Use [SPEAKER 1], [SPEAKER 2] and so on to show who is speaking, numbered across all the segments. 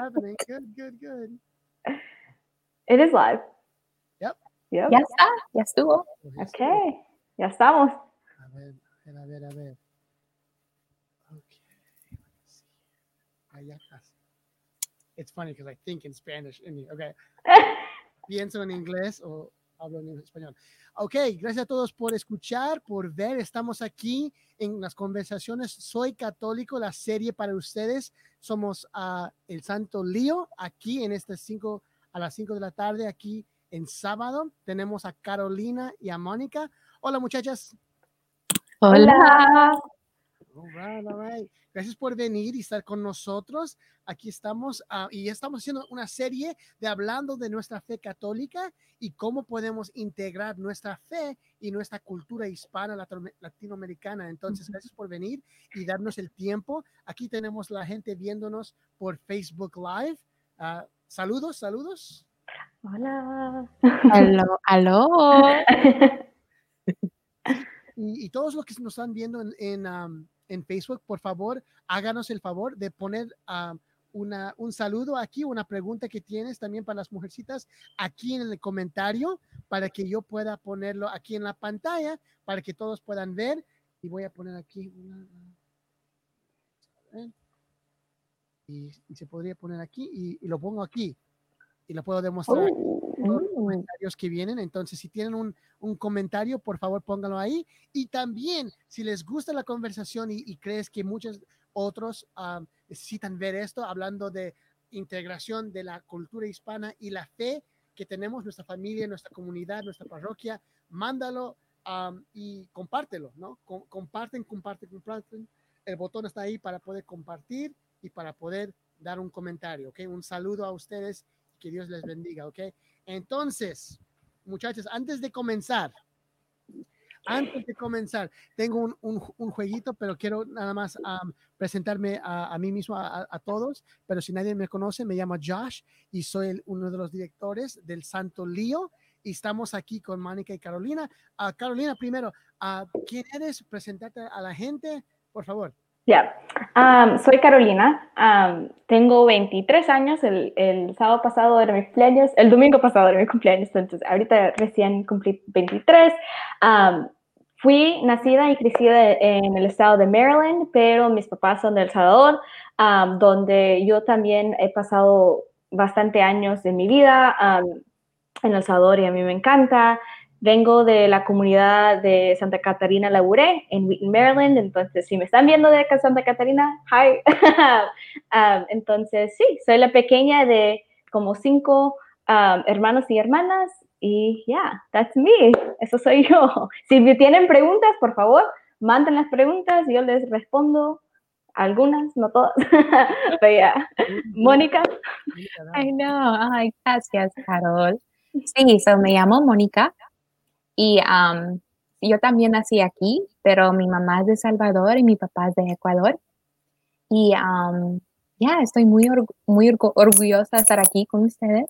[SPEAKER 1] happening? Good, good, good.
[SPEAKER 2] It is live.
[SPEAKER 1] Yep.
[SPEAKER 2] Yep.
[SPEAKER 3] Ya está, ya estuvo.
[SPEAKER 2] Okay. Ya estamos.
[SPEAKER 1] A ver, a ver, a ver. Okay. let's see. Ah, ya casi. It's funny because I think in Spanish. in- Okay. Pienso en inglés o hablo en español. Ok, gracias a todos por escuchar, por ver. Estamos aquí en las conversaciones Soy Católico, la serie para ustedes. Somos a el Santo Lío aquí en este 5 a las 5 de la tarde aquí en sábado. Tenemos a Carolina y a Mónica. Hola muchachas.
[SPEAKER 3] Hola.
[SPEAKER 1] All right, all right. Gracias por venir y estar con nosotros. Aquí estamos ah, y estamos haciendo una serie de hablando de nuestra fe católica y cómo podemos integrar nuestra fe y nuestra cultura hispana latino- latinoamericana. Entonces, gracias por venir y darnos el tiempo. Aquí tenemos la gente viéndonos por Facebook Live. Ah, saludos, saludos.
[SPEAKER 2] Hola.
[SPEAKER 3] Aló, aló.
[SPEAKER 1] Y, y todos los que nos están viendo en, en, am, en Facebook, por favor, háganos el favor de poner am, una, un saludo aquí, una pregunta que tienes también para las mujercitas aquí en el comentario para que yo pueda ponerlo aquí en la pantalla para que todos puedan ver. Y voy a poner aquí. Y, se podría poner aquí y lo pongo aquí y lo puedo demostrar todos los
[SPEAKER 2] Mm.
[SPEAKER 1] comentarios que vienen. Entonces, si tienen un, un comentario, por favor, pónganlo ahí. Y también, si les gusta la conversación y, y crees que muchos otros ah, necesitan ver esto, hablando de integración de la cultura hispana y la fe que tenemos, nuestra familia, nuestra comunidad, nuestra parroquia, mándalo am, y compártelo, ¿no? Com- comparten, comparten, comparten. El botón está ahí para poder compartir y para poder dar un comentario, ¿ok? Un saludo a ustedes, que Dios les bendiga, ¿ok? Entonces, muchachos, antes de comenzar, antes de comenzar, tengo un, un- jueguito, pero quiero nada más presentarme a, a mí mismo, a, a todos, pero si nadie me conoce, me llamo Josh y soy el- uno de los directores del Santo Lío y estamos aquí con Mónica y Carolina. Ah, Carolina, primero, ah, ¿quién eres? Presentarte a la gente, por favor.
[SPEAKER 2] Ya, Am, soy Carolina, tengo 23 años, el, sábado pasado era mi cumpleaños, el domingo pasado era mi cumpleaños, entonces ahorita recién cumplí 23. Am, fui nacida y crecida en el estado de Maryland, pero mis papás son de El Salvador, donde yo también he pasado bastante años de mi vida en El Salvador y a mí me encanta. Vengo de la comunidad de Santa Catarina Labouré en Wheaton, Maryland. Entonces, si me están viendo de acá Santa Catarina, hi. Um, entonces, sí, soy la pequeña de como cinco um, hermanos y hermanas. Y ya, that's me. Eso soy yo. Si me tienen preguntas, por favor, manden las preguntas yo les respondo. Algunas, no todas. Pero ya, Mónica.
[SPEAKER 3] I know. Ay, gracias, Carol. Sí, so me llamo Mónica y um, yo también nací aquí, pero mi mamá es de Salvador y mi papá es de Ecuador. Y um, ya, estoy muy, orgu- muy orgu- orgullosa de estar aquí con ustedes.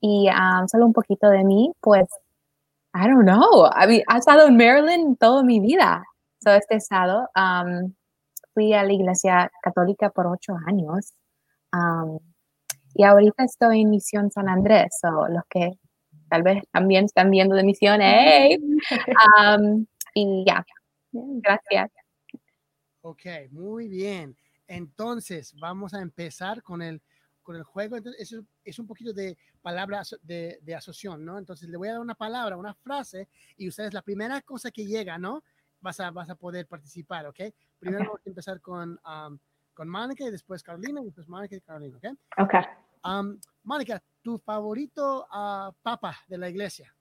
[SPEAKER 3] Y um, solo un poquito de mí, pues, I don't know. I mean, he estado en Maryland toda mi vida. So, este estado, um, fui a la iglesia católica por ocho años. Y ahorita estoy en Misión San Andrés, o los que tal vez también están viendo de. Um, y ya, gracias.
[SPEAKER 1] Ok, muy bien. Entonces, vamos a empezar con el, con el juego. Entonces, eso es un poquito de palabras de, de asociación, ¿no? Entonces, le voy a dar una palabra, una frase, y ustedes, la primera cosa que llega, ¿no? Vas a, vas a poder participar, ¿ok? Primero vamos a empezar con, um, con Mónica y después Carolina, y después Mónica y Carolina, ¿ok?
[SPEAKER 2] Ok.
[SPEAKER 1] Um, Mónica, tu favorito ah, papa de la iglesia.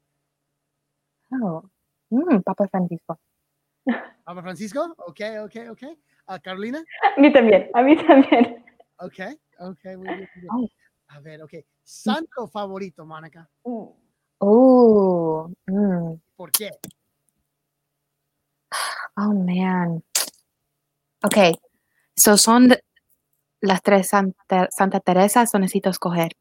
[SPEAKER 3] Oh, mm, Papa Francisco.
[SPEAKER 1] Papa Francisco, ok, ok, ok. Ah, Carolina,
[SPEAKER 2] A mí también, a mí también.
[SPEAKER 1] ok, ok, muy bien. muy bien. A ver, ok. Santo favorito, Mónica.
[SPEAKER 3] Oh, mm,
[SPEAKER 1] ¿Por qué?
[SPEAKER 3] oh man. Ok, so son de- las tres Santa, Santa Teresa, so necesito escoger.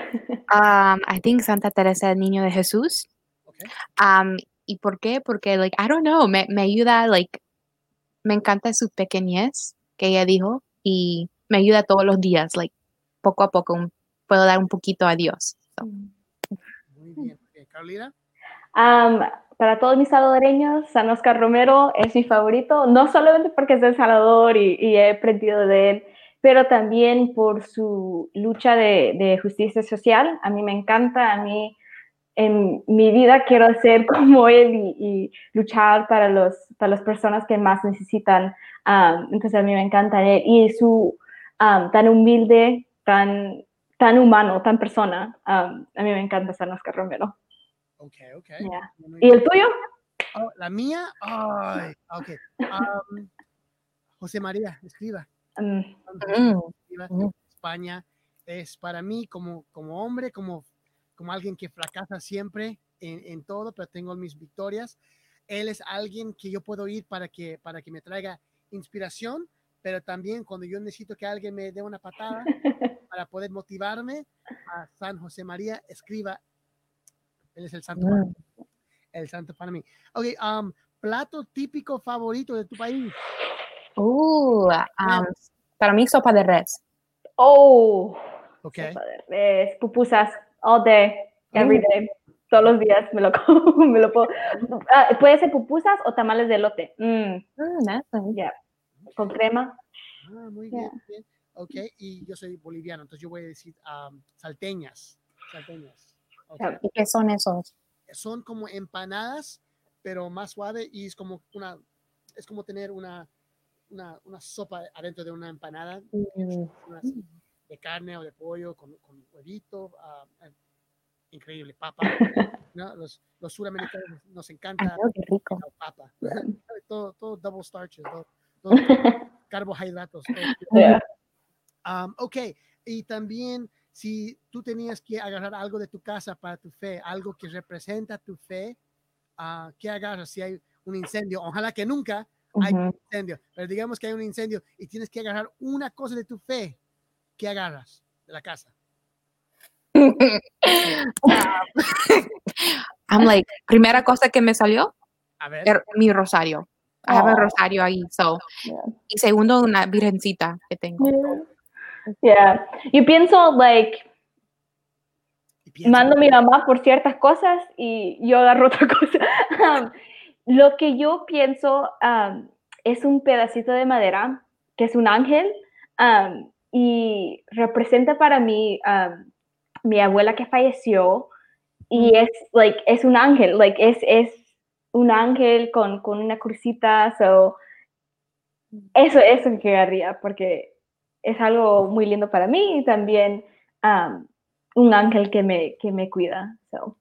[SPEAKER 3] Um, I think Santa Teresa, el niño de Jesús.
[SPEAKER 1] Ok.
[SPEAKER 3] Um, ¿Y por qué? Porque, like, I don't know, me, me ayuda, like, me encanta su pequeñez que ella dijo y me ayuda todos los días, like, poco a poco un- puedo dar un poquito a Dios. So,
[SPEAKER 1] Muy bien. Ok, Carolina.
[SPEAKER 2] Am, para todos mis salvadoreños, San Oscar Romero es mi favorito, no solamente porque es de El Salvador y, y he aprendido de él, pero también por su lucha de, de justicia social. A mí me encanta, a mí en mi vida quiero ser como él y, y luchar para, los, para las personas que más necesitan. Entonces a mí me encanta él y su am, tan humilde, tan, tan humano, tan persona. a mí me encanta San Oscar Romero.
[SPEAKER 1] Ok, ok.
[SPEAKER 2] Yeah. ¿Y el tuyo?
[SPEAKER 1] Oh, la mía. Ay, ok. Am, José María, escriba.
[SPEAKER 2] Mm,
[SPEAKER 1] Escriba.
[SPEAKER 3] Mm.
[SPEAKER 1] España es para mí como, como hombre, como, como alguien que fracasa siempre en, en todo, pero tengo mis victorias. Él es alguien que yo puedo ir para que, para que me traiga inspiración, pero también cuando yo necesito que alguien me dé una patada para poder motivarme, a San José María, escriba. Él es el santo, para
[SPEAKER 3] mm.
[SPEAKER 1] el santo para mí. Ok, um, plato típico favorito de tu país.
[SPEAKER 3] Uh, um, para mí sopa de res.
[SPEAKER 2] Oh,
[SPEAKER 1] Ok,
[SPEAKER 2] sopa de res, pupusas, all day, every
[SPEAKER 3] Mm.
[SPEAKER 2] day, todos los días me lo como, me lo puedo. Ah, puede ser pupusas o tamales de elote. Mm,
[SPEAKER 3] Mm,
[SPEAKER 2] ya, con crema.
[SPEAKER 1] Ah, muy
[SPEAKER 2] Yeah.
[SPEAKER 1] bien, bien. Ok, y yo soy boliviano, entonces yo voy a decir um, salteñas. Salteñas. ok.
[SPEAKER 2] Yeah.
[SPEAKER 3] ¿Y qué son esos?
[SPEAKER 1] Son como empanadas, pero más suave y es como una, es como tener una, una, una sopa adentro de una empanada de carne o de pollo con, con huevito. ah, eh, increíble, papa. ¿no? Los, los suramericanos nos encanta
[SPEAKER 3] Ay, no, qué rico.
[SPEAKER 1] la papa. todo, todo double starches, todo, todo carbohidratos. todo.
[SPEAKER 2] Yeah.
[SPEAKER 1] Um, ok, y también si tú tenías que agarrar algo de tu casa para tu fe, algo que representa tu fe, ah, ¿qué agarras si hay un incendio? Ojalá que nunca hay un incendio, pero digamos que hay un incendio y tienes que agarrar una cosa de tu fe, ¿qué agarras de la casa?
[SPEAKER 3] I'm like, primera cosa que me salió,
[SPEAKER 1] A ver,
[SPEAKER 3] er- mi rosario. I have a rosario ahí, so.
[SPEAKER 2] Yeah.
[SPEAKER 3] Y segundo, una virgencita que tengo.
[SPEAKER 2] Yeah. Yo pienso, like,
[SPEAKER 1] y piensa,
[SPEAKER 2] mando a mi mamá por ciertas cosas y yo agarro otra cosa. Lo que yo pienso um, es un pedacito de madera que es un ángel um, y representa para mí um, mi abuela que falleció y es like es un ángel, like es, es un ángel con, con una crucita, so eso eso que haría porque es algo muy lindo para mí y también um, un ángel que me, que me cuida. So.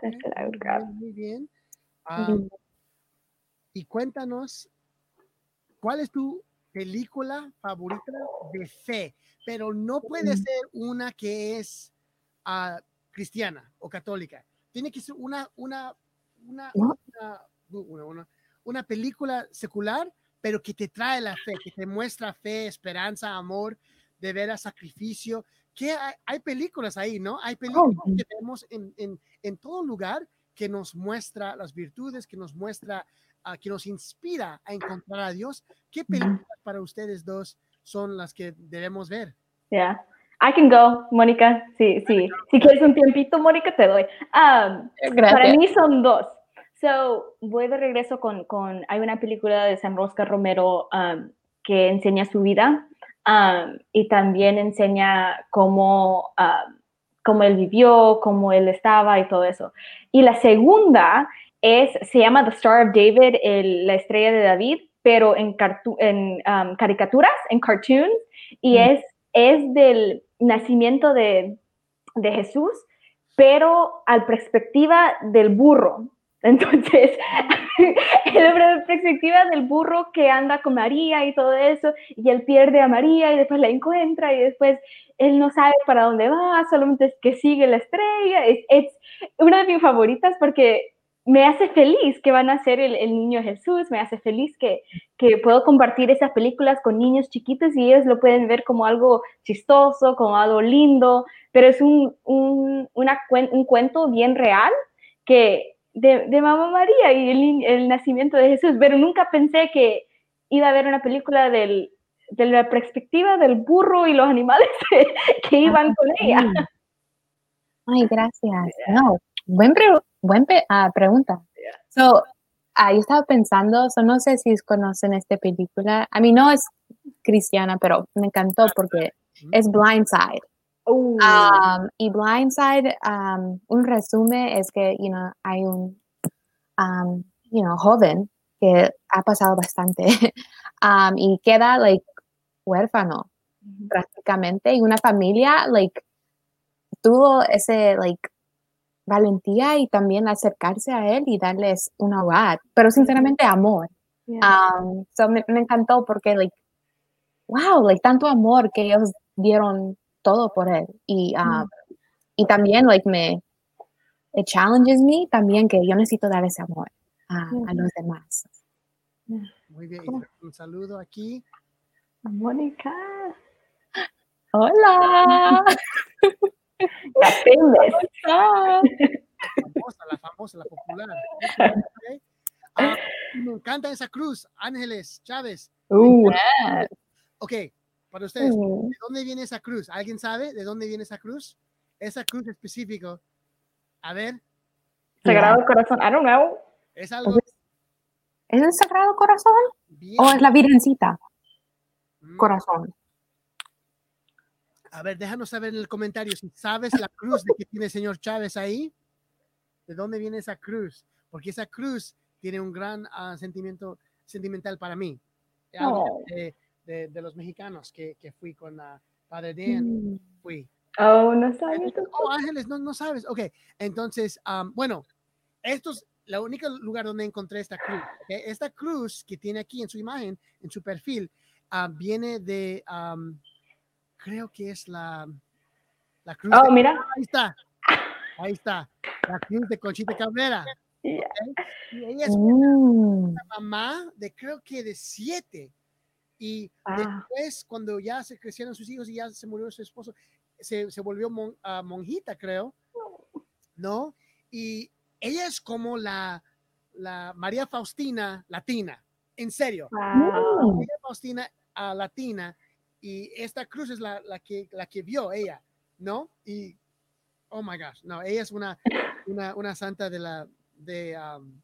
[SPEAKER 2] that's what I would grab.
[SPEAKER 1] Muy bien. Um, y cuéntanos, ¿cuál es tu película favorita de fe? Pero no puede
[SPEAKER 3] Mm.
[SPEAKER 1] ser una que es ah, cristiana o católica. Tiene que ser una, una, una, una, una, una- película secular, pero que te trae la fe, que te muestra fe, esperanza, amor, de ver a sacrificio. Que hay, hay películas ahí, ¿no? Hay películas
[SPEAKER 3] Oh.
[SPEAKER 1] que vemos en, en, en todo lugar que nos muestra las virtudes, que nos muestra, ah, que nos inspira a encontrar a Dios. ¿Qué películas para ustedes dos son las que debemos ver?
[SPEAKER 2] Yeah. I can go, Mónica. Sí, sí. Si quieres un tiempito, Mónica, te doy. Um, para mí son dos. So, voy de regreso con, con hay una película de San Rosca Romero um, que enseña su vida um, y también enseña cómo, um, cómo él vivió, cómo él estaba y todo eso. Y la segunda es, se llama The Star of David, el- la estrella de David, pero en um, caricaturas, en cartoons, y
[SPEAKER 3] Mm.
[SPEAKER 2] es, es del nacimiento de, de Jesús, pero al perspectiva del burro. Entonces, la perspectiva del burro que anda con María y todo eso, y él pierde a María y después la encuentra y después él no sabe para dónde va, solamente es que sigue la estrella. Es, es una de mis favoritas porque me hace feliz que van a ser el, el niño Jesús, me hace feliz que, que puedo compartir esas películas con niños chiquitos y ellos lo pueden ver como algo chistoso, como algo lindo, pero es un, un, una, un cuento bien real que de, de Mamá María y el, el nacimiento de Jesús, pero nunca pensé que iba a ver una película del, de la perspectiva del burro y los animales que, iban con ella.
[SPEAKER 3] Ay, gracias. No, buen, buen ah, pregunta. So, ah, yo estaba pensando, no sé si conocen esta película. A mí no es cristiana, pero me encantó porque es Blindside. Um, y Blindside, um, un resumen es que, you know, hay un, um, you know, joven que ha pasado bastante y queda, like, huérfano prácticamente y una familia, like, tuvo ese, like, valentía y también acercarse a él y darles un hogar, pero sinceramente amor. Um, so me, me, encantó porque, like, wow, like, tanto amor que ellos dieron todo por él. Y, um, y también, like, me, it challenges me también que yo necesito dar ese amor a, a los demás.
[SPEAKER 1] Muy bien, un saludo aquí.
[SPEAKER 2] Mónica.
[SPEAKER 3] Hola.
[SPEAKER 2] La
[SPEAKER 1] famosa, la famosa, la popular. Ah, me encanta esa cruz, Ángeles Chávez.
[SPEAKER 2] Uh,
[SPEAKER 1] ok, para ustedes, ¿de dónde viene esa cruz? ¿Alguien sabe de dónde viene esa cruz? Esa cruz específico. A ver.
[SPEAKER 2] Sagrado Corazón, I don't know.
[SPEAKER 1] Es algo.
[SPEAKER 3] ¿Es el Sagrado Corazón? ¿O es la Virgencita?
[SPEAKER 1] Mm.
[SPEAKER 3] Corazón.
[SPEAKER 1] A ver, déjanos saber en el comentario si sabes la cruz de que tiene el señor Chávez ahí. ¿De dónde viene esa cruz? Porque esa cruz tiene un gran uh, sentimiento sentimental para mí.
[SPEAKER 2] Oh.
[SPEAKER 1] De, de, de, los mexicanos que, que fui con uh, Padre Dan.
[SPEAKER 2] Mm.
[SPEAKER 1] Fui.
[SPEAKER 2] Oh, no sabes.
[SPEAKER 1] Oh, Ángeles, no, no sabes. Ok, entonces, um, bueno, esto es el único lugar donde encontré esta cruz. ¿okay? Esta cruz que tiene aquí en su imagen, en su perfil, uh, viene de, um, creo que es la, la cruz.
[SPEAKER 2] Oh,
[SPEAKER 1] de,
[SPEAKER 2] mira.
[SPEAKER 1] Ahí está. Ahí está. La cruz de Conchita Cabrera.
[SPEAKER 2] Yeah.
[SPEAKER 1] ¿okay? Y ella es
[SPEAKER 3] Mm.
[SPEAKER 1] una mamá de creo que de siete. Y
[SPEAKER 2] Ah.
[SPEAKER 1] después, cuando ya se crecieron sus hijos y ya se murió su esposo, se, se volvió mon- ah, monjita, creo. ¿No? Y ella es como la, la María Faustina latina. En serio.
[SPEAKER 2] Wow.
[SPEAKER 1] María Faustina ah, latina. Y esta cruz es la, la, que, la que vio ella, ¿no? Y, oh my gosh, no, ella es una, una, una santa de la, de, um,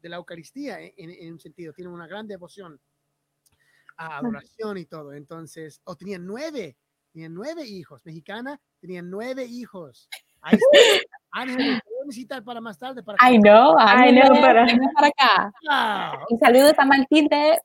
[SPEAKER 1] de la Eucaristía en, en un sentido, tiene una gran devoción a adoración y todo. Entonces, o tenía nueve, tenía nueve hijos, mexicana, tenía nueve hijos. Ahí está. Ángel, te voy a necesitar para más tarde. Para
[SPEAKER 3] I know,
[SPEAKER 2] I know,
[SPEAKER 3] ven para acá.
[SPEAKER 1] Wow.
[SPEAKER 3] Y saludos a Matilde.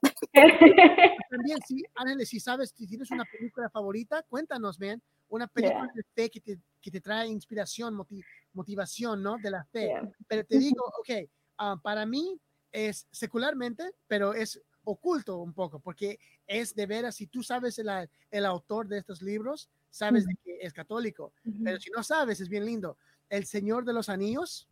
[SPEAKER 1] También, sí, Ángeles, si sabes, si tienes una película favorita, cuéntanos, ven, una película de fe que te, que te trae inspiración, moti- motivación, ¿no? De la fe.
[SPEAKER 2] Yeah.
[SPEAKER 1] Pero te digo, ok, ah, para mí es secularmente, pero es oculto un poco, porque es de veras, si tú sabes el, el autor de estos libros, sabes de que es católico, pero si no sabes, es bien lindo. El Señor de los Anillos,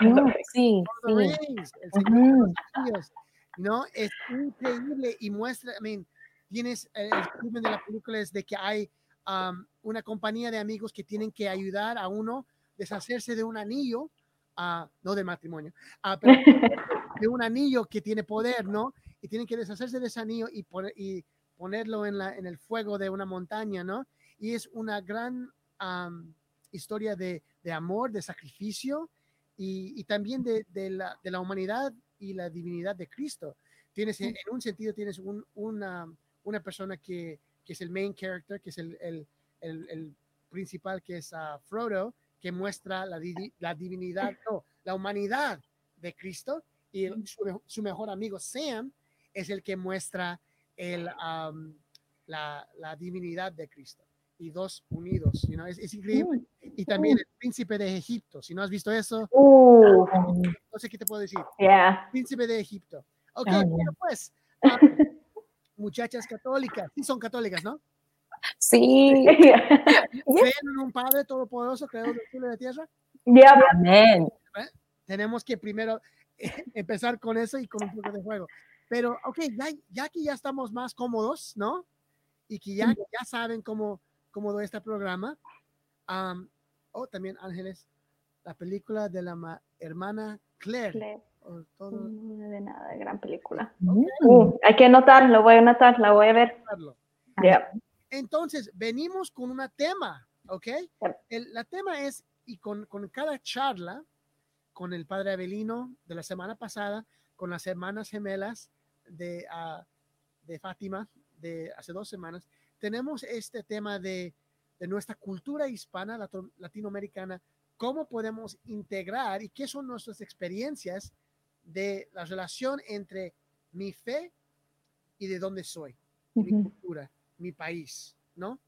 [SPEAKER 3] Mm, Sí,
[SPEAKER 1] Lord of the
[SPEAKER 3] sí.
[SPEAKER 1] Rings, el Señor de
[SPEAKER 3] Ujú.
[SPEAKER 1] los Anillos, ¿no? Es increíble y muestra, I mean, tienes eh, el resumen de la película es de que hay um, una compañía de amigos que tienen que ayudar a uno deshacerse de un anillo, ah, no del matrimonio, ah, pero de un anillo que tiene poder, ¿no? Y tienen que deshacerse de ese anillo y, poner- y ponerlo en, la, en el fuego de una montaña, ¿no? Y es una gran historia de, de amor, de sacrificio y, y también de, de la, de la humanidad y la divinidad de Cristo. Tienes, en, un sentido, tienes un- una, una persona que, que es el main character, que es el, el, el- el principal, que es ah, Frodo, que muestra la, di- la divinidad, no, la humanidad de Cristo, y el- su, me- su mejor amigo Sam es el que muestra el, la, la divinidad de Cristo. Y dos unidos, you know, es, es increíble. Y también el príncipe de Egipto. Si no has visto eso,
[SPEAKER 2] Uh,
[SPEAKER 1] no sé qué te puedo decir.
[SPEAKER 2] yeah.
[SPEAKER 1] Príncipe de Egipto. Ok,
[SPEAKER 3] Ah,
[SPEAKER 1] bueno, pues, muchachas católicas, sí son católicas, ¿no?
[SPEAKER 3] Sí.
[SPEAKER 1] Creen en un Padre Todopoderoso, creador del cielo y de la tierra.
[SPEAKER 2] yeah.
[SPEAKER 3] Amén.
[SPEAKER 1] Tenemos que primero empezar con eso y con un poco de juego. Pero, ok, ya, ya que ya estamos más cómodos, ¿no? Y que ya, ya saben cómo, cómo va este programa. am, oh, también Ángeles, la película de la ma- hermana Claire.
[SPEAKER 2] Claire.
[SPEAKER 1] todo?
[SPEAKER 2] No de nada, gran película.
[SPEAKER 3] Mm.
[SPEAKER 2] Uh, hay que anotar, lo voy a anotar, la voy a ver. Yeah.
[SPEAKER 1] Entonces, venimos con un tema, ¿ok? El la tema es, y con, con cada charla, con el padre Abelino de la semana pasada, con las hermanas gemelas de, ah, de Fátima de hace dos semanas, tenemos este tema de, de nuestra cultura hispana, latinoamericana, cómo podemos integrar y qué son nuestras experiencias de la relación entre mi fe y de dónde soy mi cultura, mi país, ¿no?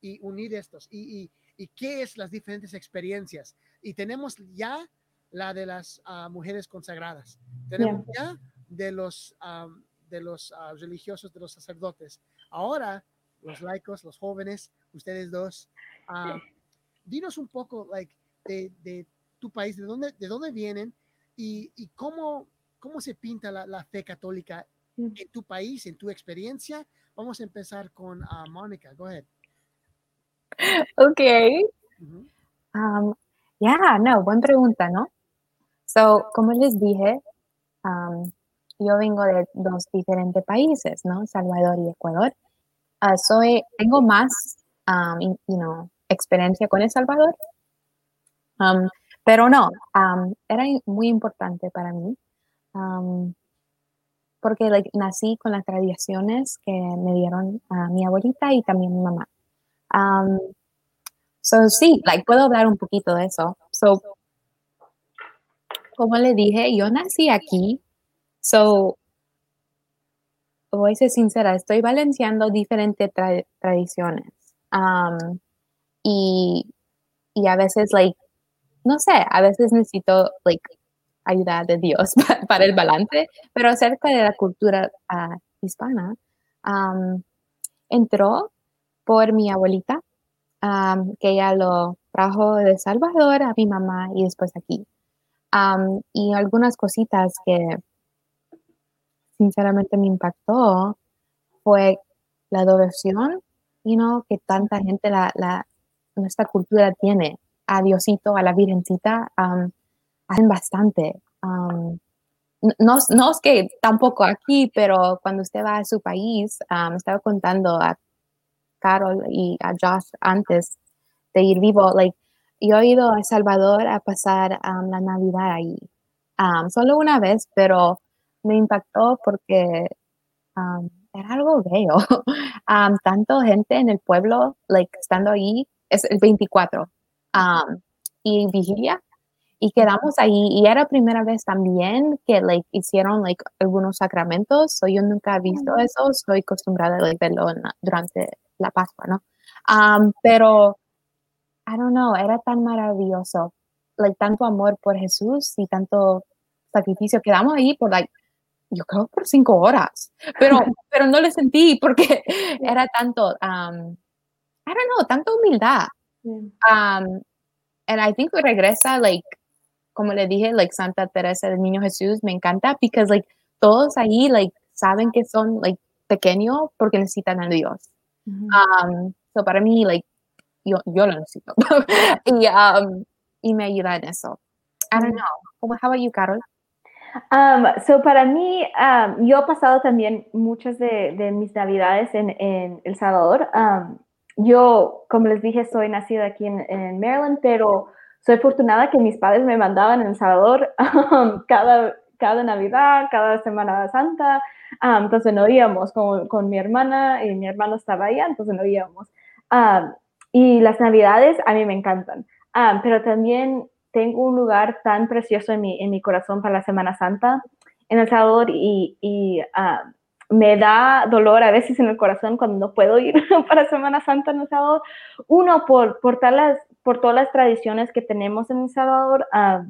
[SPEAKER 1] Y unir estos. Y, y, y qué es las diferentes experiencias. Y tenemos ya la de las ah, mujeres consagradas. Tenemos ya de los, am, de los ah, religiosos, de los sacerdotes. Ahora, los laicos, los jóvenes, ustedes dos, ah, dinos un poco, like, de, de tu país, de dónde, de dónde vienen y, y cómo, cómo se pinta la, la fe católica. En tu país, en tu experiencia. Vamos a empezar con ah, Mónica. Go ahead.
[SPEAKER 3] Okay. Um, yeah, no, buena pregunta, ¿no? So, como les dije, um, yo vengo de dos diferentes países, ¿no? Salvador y Ecuador. Ah, soy, tengo más, um, in- you know, experiencia con El Salvador. Um, pero no, um, era muy importante para mí. Porque like, nací con las tradiciones que me dieron a mi abuelita y también mi mamá. Um, So, sí, like, puedo hablar un poquito de eso. So, como le dije, yo nací aquí. So, voy a ser sincera, estoy balanceando diferentes tra- tradiciones. Um, y, y a veces, like, no sé, a veces necesito, like, ayuda de Dios pa- para el balance, pero acerca de la cultura ah, hispana, entró por mi abuelita, que ella lo trajo de Salvador a mi mamá y después aquí. Um, y algunas cositas que sinceramente me impactó fue la adoración, you know, que tanta gente la, nuestra cultura tiene a Diosito, a la Virgencita, um, hacen bastante. Um, no, no es que tampoco aquí, pero cuando usted va a su país, um, estaba contando a Carol y a Josh antes de ir vivo, like, yo he ido a Salvador a pasar um, la Navidad ahí. Solo una vez, pero me impactó porque era algo bello. Tanto gente en el pueblo, like, estando ahí, es el 24, um, y vigilia, y quedamos ahí, y era primera vez también que, like, hicieron, like, algunos sacramentos, so yo nunca he visto eso, estoy acostumbrada a like, verlo en la- durante la Pascua, ¿no? Um, pero, I don't know, era tan maravilloso, like, tanto amor por Jesús y tanto sacrificio, quedamos ahí por, like, yo creo por cinco horas, pero, pero no le sentí porque era tanto, um, I don't know, tanta humildad. Um, and I think regresa, like, como le dije, like Santa Teresa del Niño Jesús, me encanta, because, like, todos ahí, like, saben que son, like, pequeños porque necesitan a Dios.
[SPEAKER 2] Ujú.
[SPEAKER 3] Um, so para mí, like, yo, yo lo necesito. y, um, y me ayuda en eso. I don't
[SPEAKER 2] Mm.
[SPEAKER 3] know. How about you, Carol?
[SPEAKER 2] Um, so para mí, um, yo he pasado también muchas de, de mis navidades en, en El Salvador. Um, yo, como les dije, soy nacida aquí en, en Maryland, pero soy afortunada que mis padres me mandaban en El Salvador um, cada, cada Navidad, cada Semana Santa. Um, entonces no íbamos con, con mi hermana y mi hermano estaba allá, entonces no íbamos. Um, y las Navidades a mí me encantan, Um, pero también tengo un lugar tan precioso en mi, en mi corazón para la Semana Santa en El Salvador y, y, ah, me da dolor a veces en el corazón cuando no puedo ir para Semana Santa en El Salvador. Uno, por, por, todas, las, por todas las tradiciones que tenemos en El Salvador, ah,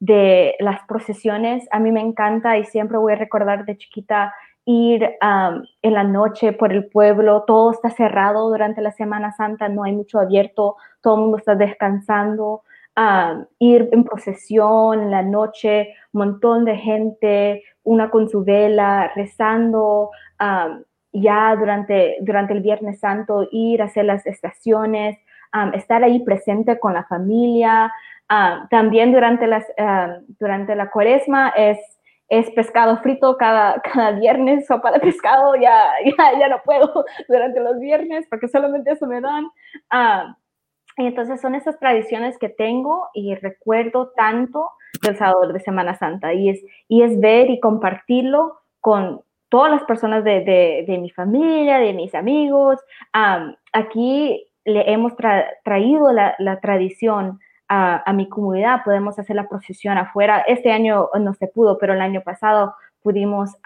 [SPEAKER 2] de las procesiones, a mí me encanta y siempre voy a recordar de chiquita ir um, en la noche por el pueblo, todo está cerrado durante la Semana Santa, no hay mucho abierto, todo el mundo está descansando, um, ir en procesión en la noche, un montón de gente, una con su vela, rezando, um, ya durante, durante el Viernes Santo, ir a hacer las estaciones, um, estar ahí presente con la familia, Ah, también durante, las, ah, durante la cuaresma es, es pescado frito cada, cada viernes, sopa de pescado, ya, ya, ya no puedo durante los viernes porque solamente eso me dan. Ah, y entonces son esas tradiciones que tengo y recuerdo tanto del Salvador de Semana Santa y es, y es ver y compartirlo con todas las personas de, de, mi familia, de mis amigos. aquí le hemos traído la, tradición a, mi comunidad, podemos hacer la procesión afuera. Este año no se pudo, pero el año pasado pudimos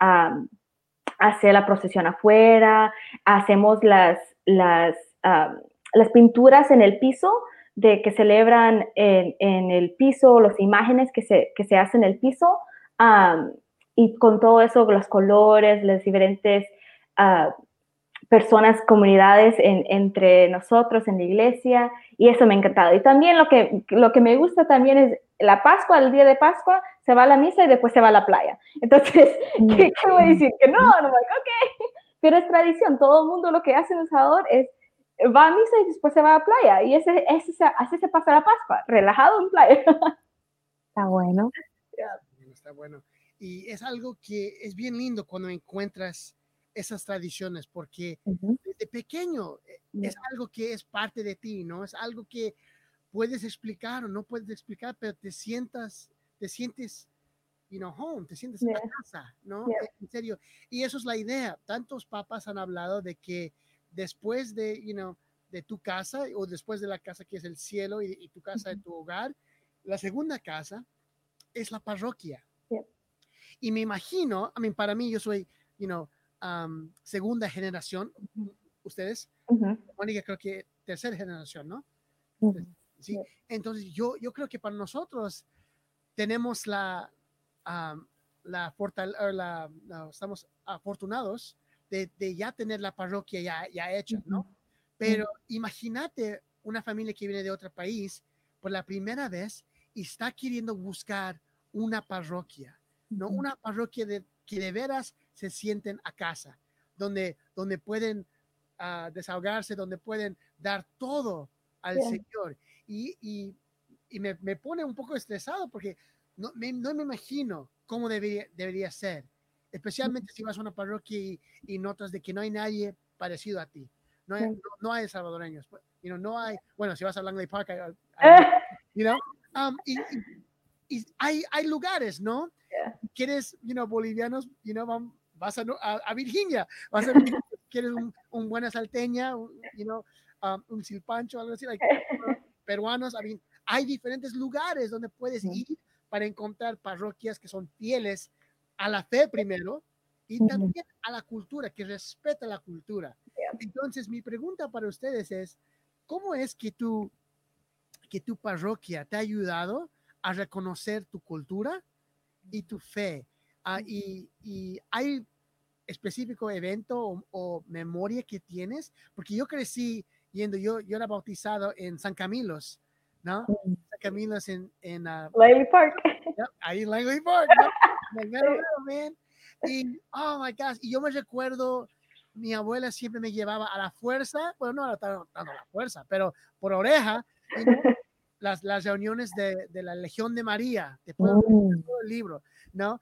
[SPEAKER 2] hacer la procesión afuera, hacemos las, las las pinturas en el piso de que celebran en, el piso, las imágenes que se, que se hacen en el piso, y con todo eso, los colores, las diferentes uh, personas, comunidades en, entre nosotros en la iglesia, y eso me ha encantado. Y también lo que, lo que me gusta también es la Pascua, el día de Pascua, se va a la misa y después se va a la playa. Entonces, ¿qué, qué voy a decir? Que no, no, ok, pero es tradición, todo el mundo lo que hace en El Salvador es va a misa y después se va a la playa. Y ese, ese, así se pasa la Pascua, relajado en playa.
[SPEAKER 3] Está bueno.
[SPEAKER 1] Está bueno. Y es algo que es bien lindo cuando encuentras esas tradiciones, porque desde pequeño eh, es algo que es parte de ti, ¿no? Es algo que puedes explicar o no puedes explicar, pero te sientas, te sientes, you know, home, te sientes en casa, ¿no? En serio. Y eso es la idea. Tantos papas han hablado de que después de, you know, de tu casa o después de la casa que es el cielo y, tu casa de tu hogar, la segunda casa es la parroquia. Y me imagino, I mean, para mí yo soy, you know, um, segunda generación, ustedes, Mónica creo que tercera generación, ¿no? Sí. Entonces yo, yo creo que para nosotros tenemos la, um, la, la, estamos afortunados de, ya tener la parroquia ya, ya hecha, ¿no? Pero imagínate una familia que viene de otro país por la primera vez y está queriendo buscar una parroquia, ¿no? Una parroquia de, que de veras se sienten a casa, donde, donde pueden ah, desahogarse, donde pueden dar todo al Señor. Y, y, y me, me, pone un poco estresado porque no me, no me imagino cómo debería, debería ser especialmente si vas a una parroquia y, notas de que no hay nadie parecido a ti. No hay, no, hay salvadoreños. Pues, you no hay, bueno, si vas a Langley Park, you know, um, y, hay, hay lugares, ¿no? Quieres, you know, bolivianos, you know, vas a, a, Virginia, vas a, quieres un, un, buena salteña, you know, um, un silpancho, algo así, like, peruanos, I mean, hay diferentes lugares donde puedes ir para encontrar parroquias que son fieles a la fe primero y también a la cultura, que respeta la cultura. Entonces, mi pregunta para ustedes es, ¿cómo es que tu, que tu parroquia te ha ayudado a reconocer tu cultura y tu fe? Ah, y, y, hay específico evento o, memoria que tienes? Porque yo crecí yendo, yo, yo era bautizado en San Camilos, ¿no? San Camilos en... en uh,
[SPEAKER 2] Park.
[SPEAKER 1] ahí en Langley Park, ¿no? Y, oh my gosh, y yo me recuerdo, mi abuela siempre me llevaba a la fuerza, bueno, no tanto a la fuerza, pero por oreja, las, las reuniones de, de, la Legión de María, te puedo mm. todo el libro, ¿no?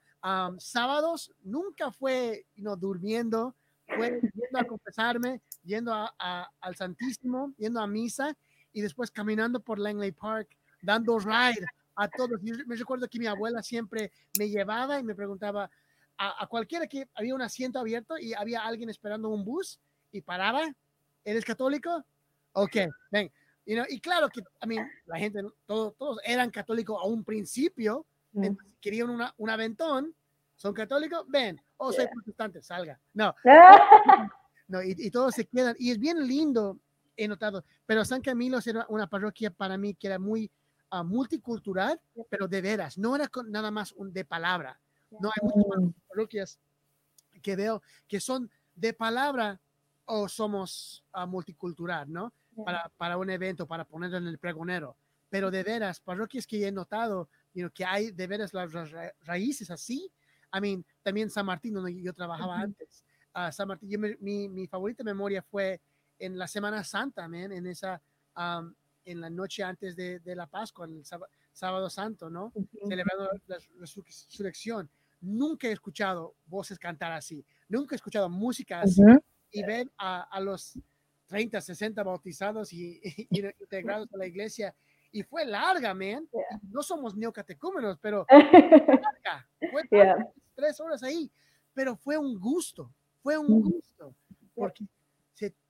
[SPEAKER 1] sábados nunca fue, no durmiendo, fue yendo a confesarme, yendo a, al Santísimo, yendo a misa y después caminando por Langley Park, dando ride a todos. Yo me recuerdo que mi abuela siempre me llevaba y me preguntaba a, cualquiera que había un asiento abierto y había alguien esperando un bus y paraba. ¿Eres católico? Ok, ven. Y claro que, a mí, la gente, todos, todos eran católicos a un principio, mm. querían una, un aventón, son católicos, ven, o oh, soy protestante, salga. No, no y, y, todos se quedan, y es bien lindo, he notado, pero San Camilo era una parroquia para mí que era muy multicultural, pero de veras, no era nada más un de palabra. No hay muchas mm. parroquias que veo que son de palabra o somos uh, multicultural, ¿no? Para, para, un evento, para ponerlo en el pregonero. Pero de veras, parroquias que he notado, que hay de veras las raíces así. I mean, también San Martín, donde yo trabajaba antes. Uh, San Martín, mi, mi, favorita memoria fue en la Semana Santa, man, en esa, en la noche antes de, de la Pascua, sábado santo, ¿no? Celebrando la resurrección. Nunca he escuchado voces cantar así, nunca he escuchado música así. Y ven a, los 30, 60 bautizados y, integrados a la iglesia. Y fue larga, man. No somos neocatecúmenos, pero larga. Fue tres horas ahí. Pero fue un gusto, fue un gusto. Porque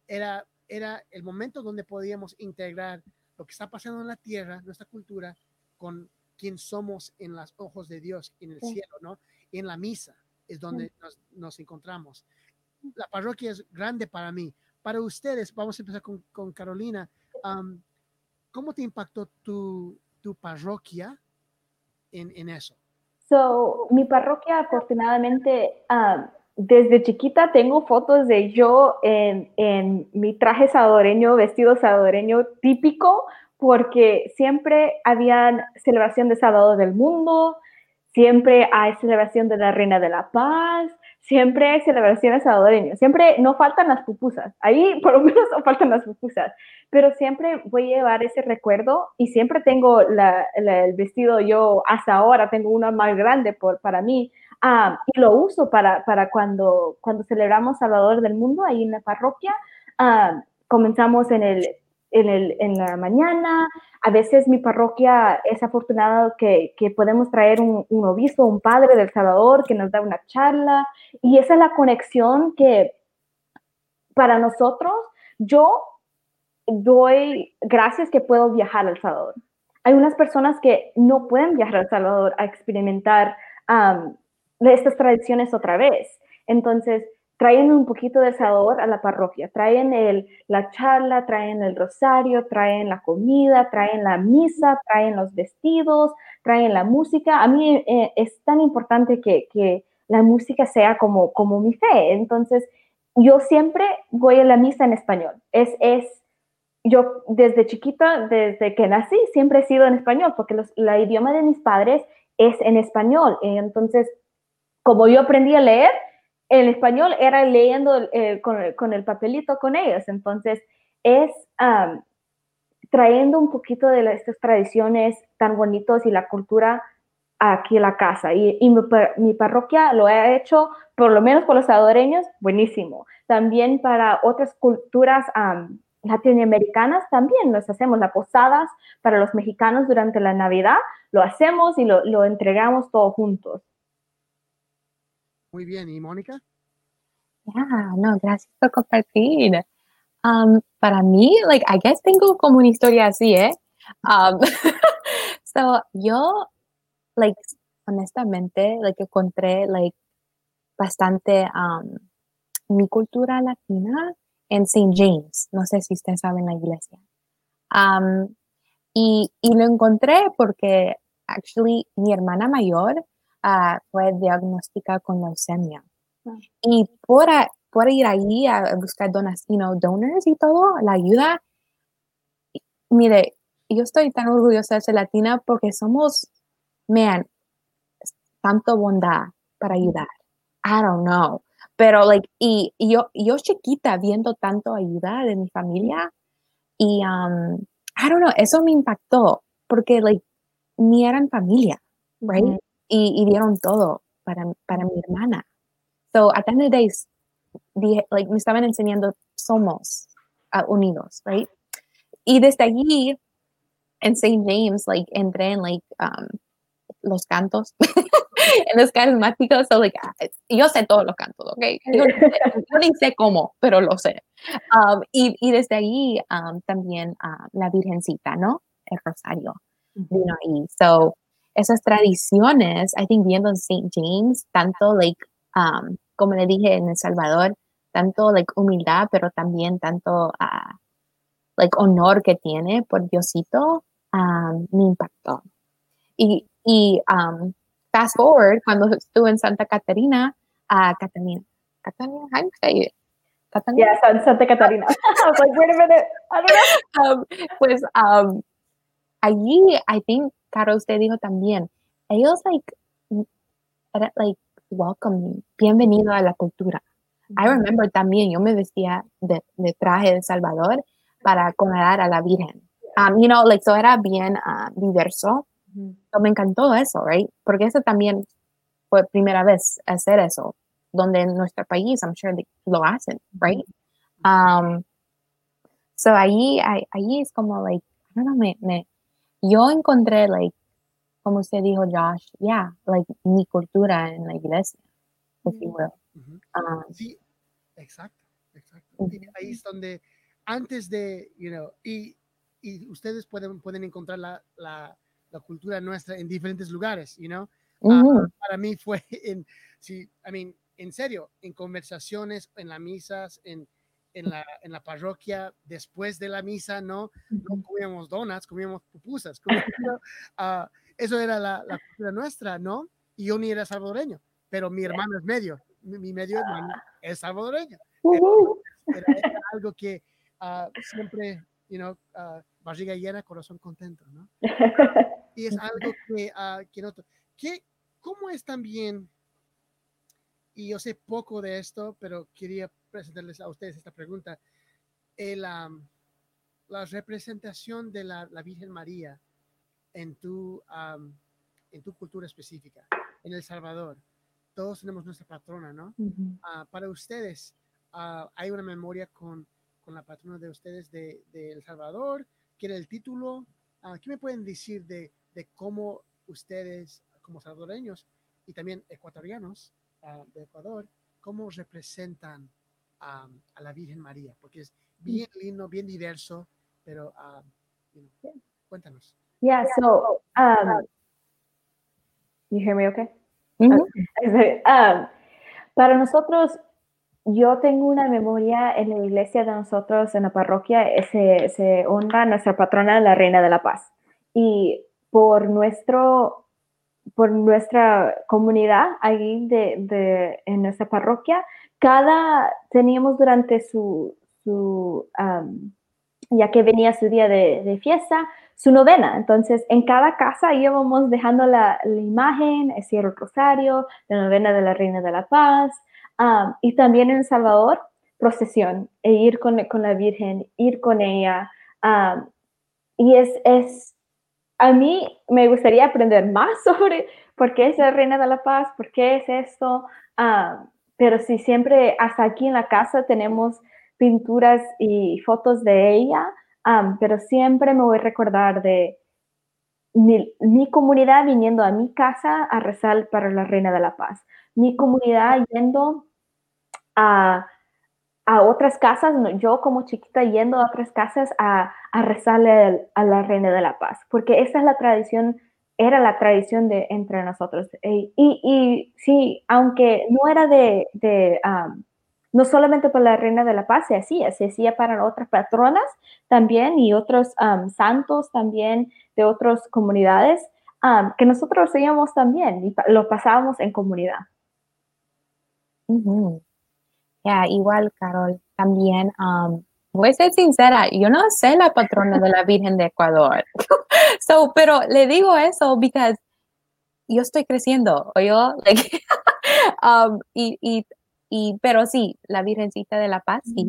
[SPEAKER 1] era, era el momento donde podíamos integrar lo que está pasando en la tierra, nuestra cultura, con quien somos en los ojos de Dios, en el cielo, ¿no? En la misa es donde nos, encontramos. La parroquia es grande para mí. Para ustedes, vamos a empezar con, Carolina. ¿Cómo te impactó tu, tu parroquia en, en, eso?
[SPEAKER 2] So, mi parroquia, afortunadamente, desde chiquita tengo fotos de yo en, en mi traje salvadoreño, vestido salvadoreño típico, porque siempre había celebración de Sábado del Mundo, siempre hay celebración de la Reina de la Paz, siempre hay celebraciones salvadoreñas, siempre no faltan las pupusas, ahí por lo menos no faltan las pupusas, pero siempre voy a llevar ese recuerdo y siempre tengo el vestido, yo hasta ahora tengo uno más grande por, para mí, Ah, y lo uso para, para, cuando, cuando celebramos Salvador del Mundo ahí en la parroquia. Ah, comenzamos en, el, en, el, en, la mañana. A veces mi parroquia es afortunada que, que podemos traer un, un, obispo, un padre del Salvador que nos da una charla. Y esa es la conexión que para nosotros, yo doy gracias que puedo viajar al Salvador. Hay unas personas que no pueden viajar al Salvador a experimentar de estas tradiciones otra vez. Entonces, traen un poquito de sabor a la parroquia, traen el, la charla, traen el rosario, traen la comida, traen la misa, traen los vestidos, traen la música. A mí eh, es tan importante que, que, la música sea como, como mi fe. Entonces, yo siempre voy a la misa en español. Es, es, yo desde chiquita, desde que nací, siempre he sido en español, porque los, la idioma de mis padres es en español. Entonces, como yo aprendí a leer, en español era leyendo eh, con, el papelito con ellos. Entonces, es trayendo un poquito de estas tradiciones tan bonitos y la cultura aquí a la casa. Y, mi, parroquia lo ha hecho, por lo menos por los salvadoreños, buenísimo. También para otras culturas latinoamericanas, también nos hacemos las posadas para los mexicanos durante la Navidad, lo hacemos y lo, lo entregamos todos juntos.
[SPEAKER 1] Muy bien. ¿Y Mónica?
[SPEAKER 3] Ya, no, gracias por compartir. Um, para mí, like, I guess tengo como una historia así, ¿eh? Um, so, yo, like, honestamente, like, encontré, like, bastante um, mi cultura latina en St. James. No sé si ustedes saben la iglesia. Um, y, y lo encontré porque, actually, mi hermana mayor fue diagnosticada con leucemia. Ah. Y por, por ir ahí a buscar donas, you know, donors y todo, la ayuda, mire, yo estoy tan orgullosa de ser latina porque somos, man, tanto bondad para ayudar. I don't know. Pero, like, y, yo, yo chiquita viendo tanto ayuda de mi familia y, um, I don't know, eso me impactó porque, like, ni eran familia, right? Y, dieron todo para, para mi hermana. So at the end of the day, dije, like, me estaban enseñando, somos uh, unidos, right? Y desde allí, en St. James, like, entré en, like, um, los cantos, en los carismáticos, so, like, yo sé todos los cantos, ¿ok? Yo, yo ni sé cómo, pero lo sé. Um, y, y, desde allí um, también uh, la Virgencita, ¿no? El Rosario vino ahí. So, esas tradiciones, I think viendo en St. James, tanto like, um, como le dije en El Salvador, tanto like humildad, pero también tanto uh, like honor que tiene por Diosito, um, me impactó. Y, y um, fast forward, cuando estuve en Santa Catarina, a uh, Catalina, Catalina, how do you say
[SPEAKER 2] Catalina? Yeah, Santa Catarina. I was like, wait a minute, I don't
[SPEAKER 3] know. Um, pues um, allí, I think Caro, usted dijo también, ellos, like, like, welcome, bienvenido a la cultura. I remember también, yo me vestía de, de traje de Salvador para conocer a la Virgen. Um, you know, like, so era bien uh, diverso So, me encantó eso, right? Porque eso también fue primera vez hacer eso, donde en nuestro país, I'm sure, lo hacen, right? Um, so ahí, ahí, es como, like, I don't know, me, me, yo encontré, like, como usted dijo, Josh, yeah, like, mi cultura en la iglesia, if you will.
[SPEAKER 1] Um, sí, exacto, exacto. ahí es donde, antes de, you know, y, y ustedes pueden, pueden encontrar la, la, la cultura nuestra en diferentes lugares, you know. Ah, para mí fue en, sí, I mean, en serio, en conversaciones, en las misas, en, en, la, en la parroquia, después de la misa, ¿no? No comíamos donuts, comíamos pupusas. Ah, eso era la, la, cultura nuestra, ¿no? Y yo ni era salvadoreño, pero mi hermano es medio, mi, medio hermano es salvadoreño. Era, algo que uh, siempre, you know, barriga llena, corazón contento, ¿no? Y es algo que, que noto. ¿Qué, ¿Cómo es también, y yo sé poco de esto, pero quería presentarles a ustedes esta pregunta, el, la representación de la, la, Virgen María en tu, en tu cultura específica, en El Salvador. Todos tenemos nuestra patrona, ¿no? Ah, para ustedes, ah, ¿hay una memoria con, con, la patrona de ustedes de, de El Salvador? ¿Quiere el título? Uh, ¿Qué me pueden decir de, de cómo ustedes como salvadoreños y también ecuatorianos uh, de Ecuador, cómo representan um, a la Virgen María, porque es bien lindo, bien diverso, pero uh, you know, cuéntanos.
[SPEAKER 2] Yeah, so um, you hear me okay? Mm -hmm. Um, para nosotros, yo tengo una memoria en la iglesia de nosotros, en la parroquia, se, se honra a nuestra patrona, la Reina de la Paz. Y por nuestro por nuestra comunidad ahí de, de, en nuestra parroquia, cada, teníamos durante su, su ya que venía su día de, de, fiesta, su novena. Entonces, en cada casa íbamos dejando la, la imagen, el cierre rosario, la novena de la Reina de la Paz, y también en El Salvador, procesión, e ir con, con la Virgen, ir con ella. y es, es a mí me gustaría aprender más sobre por qué es la Reina de la Paz, por qué es esto, ah, pero si siempre hasta aquí en la casa tenemos pinturas y fotos de ella, ah, pero siempre me voy a recordar de mi, mi, comunidad viniendo a mi casa a rezar para la Reina de la Paz, mi comunidad yendo a a otras casas, yo como chiquita yendo a otras casas a, rezarle a la Reina de la Paz, porque esa es la tradición, era la tradición de entre nosotros. Y, y, sí, aunque no era de, de no solamente para la Reina de la Paz, se hacía, se hacía para otras patronas también y otros santos también de otras comunidades, que nosotros hacíamos también y lo pasábamos en comunidad.
[SPEAKER 3] Ya, igual, Carol, también, um, voy a ser sincera, yo no sé la patrona de la Virgen de Ecuador. so, pero le digo eso porque yo estoy creciendo, o yo, like, um, y, y, y, pero sí, la Virgencita de la Paz, sí,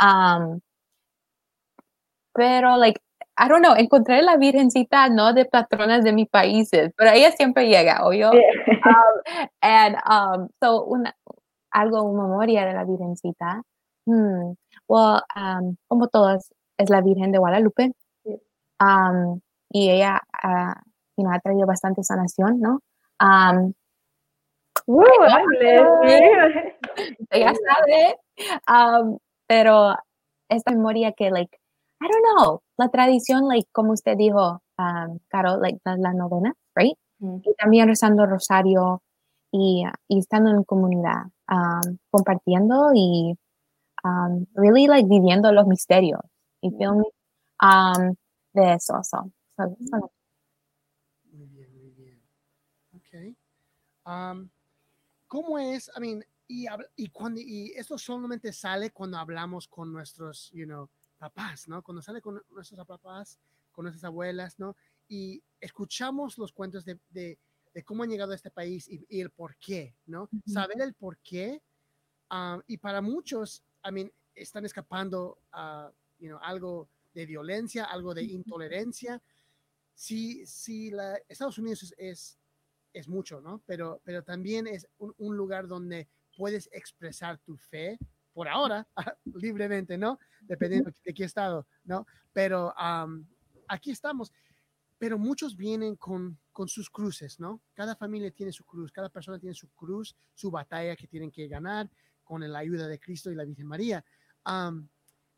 [SPEAKER 3] um, pero, like, I don't know, encontré la virgencita no de patronas de mis países, pero ella siempre llega, ¿o yo? Um, and um, so una, algo, memoria de la Virgencita. Hmm. Well, um, como todas, es la Virgen de Guadalupe. Um, y ella uh, you ha traído bastante sanación, ¿no? Um,
[SPEAKER 2] uh,
[SPEAKER 3] ya sabe. Um, pero esta memoria que, like, I don't know, la tradición, like, como usted dijo, um, Carol, like, la, la novena, right? Mm. Y también rezando rosario y, y estando en comunidad um, compartiendo y um, really like viviendo los misterios. Y feel um, de eso. So, so, so.
[SPEAKER 1] Muy bien, muy bien. Ok. Um, ¿Cómo es? I mean, y, y, cuando, y esto solamente sale cuando hablamos con nuestros, you know, papás, ¿no? Cuando sale con nuestros papás, con nuestras abuelas, ¿no? Y escuchamos los cuentos de, de de cómo han llegado a este país y, el por qué, ¿no? Saber el por qué. Ah, y para muchos, I mean, están escapando a you know, algo de violencia, algo de intolerancia. sí, sí, la, Estados Unidos es, es, mucho, ¿no? Pero, pero también es un, lugar donde puedes expresar tu fe por ahora, libremente, ¿no? Dependiendo de qué estado, ¿no? Pero aquí estamos, pero muchos vienen con, con sus cruces, ¿no? Cada familia tiene su cruz, cada persona tiene su cruz, su batalla que tienen que ganar con la ayuda de Cristo y la Virgen María.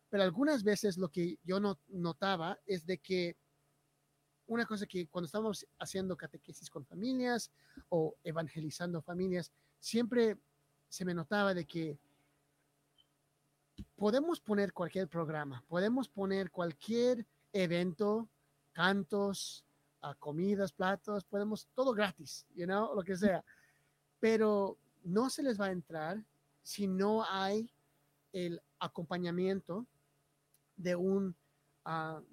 [SPEAKER 1] pero algunas veces lo que yo no, notaba es de que una cosa que cuando estábamos haciendo catequesis con familias o evangelizando familias, siempre se me notaba de que podemos poner cualquier programa, podemos poner cualquier evento, cantos, ah, comidas, platos, podemos todo gratis, you know, lo que sea. Pero no se les va a entrar si no hay el acompañamiento de un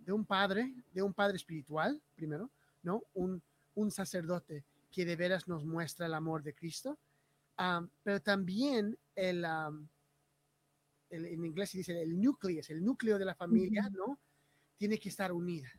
[SPEAKER 1] de un padre, de un padre espiritual, primero, ¿no? Un, un sacerdote que de veras nos muestra el amor de Cristo, pero también el, en inglés se dice el núcleo, el núcleo de la familia, ¿no? Tiene que estar unida.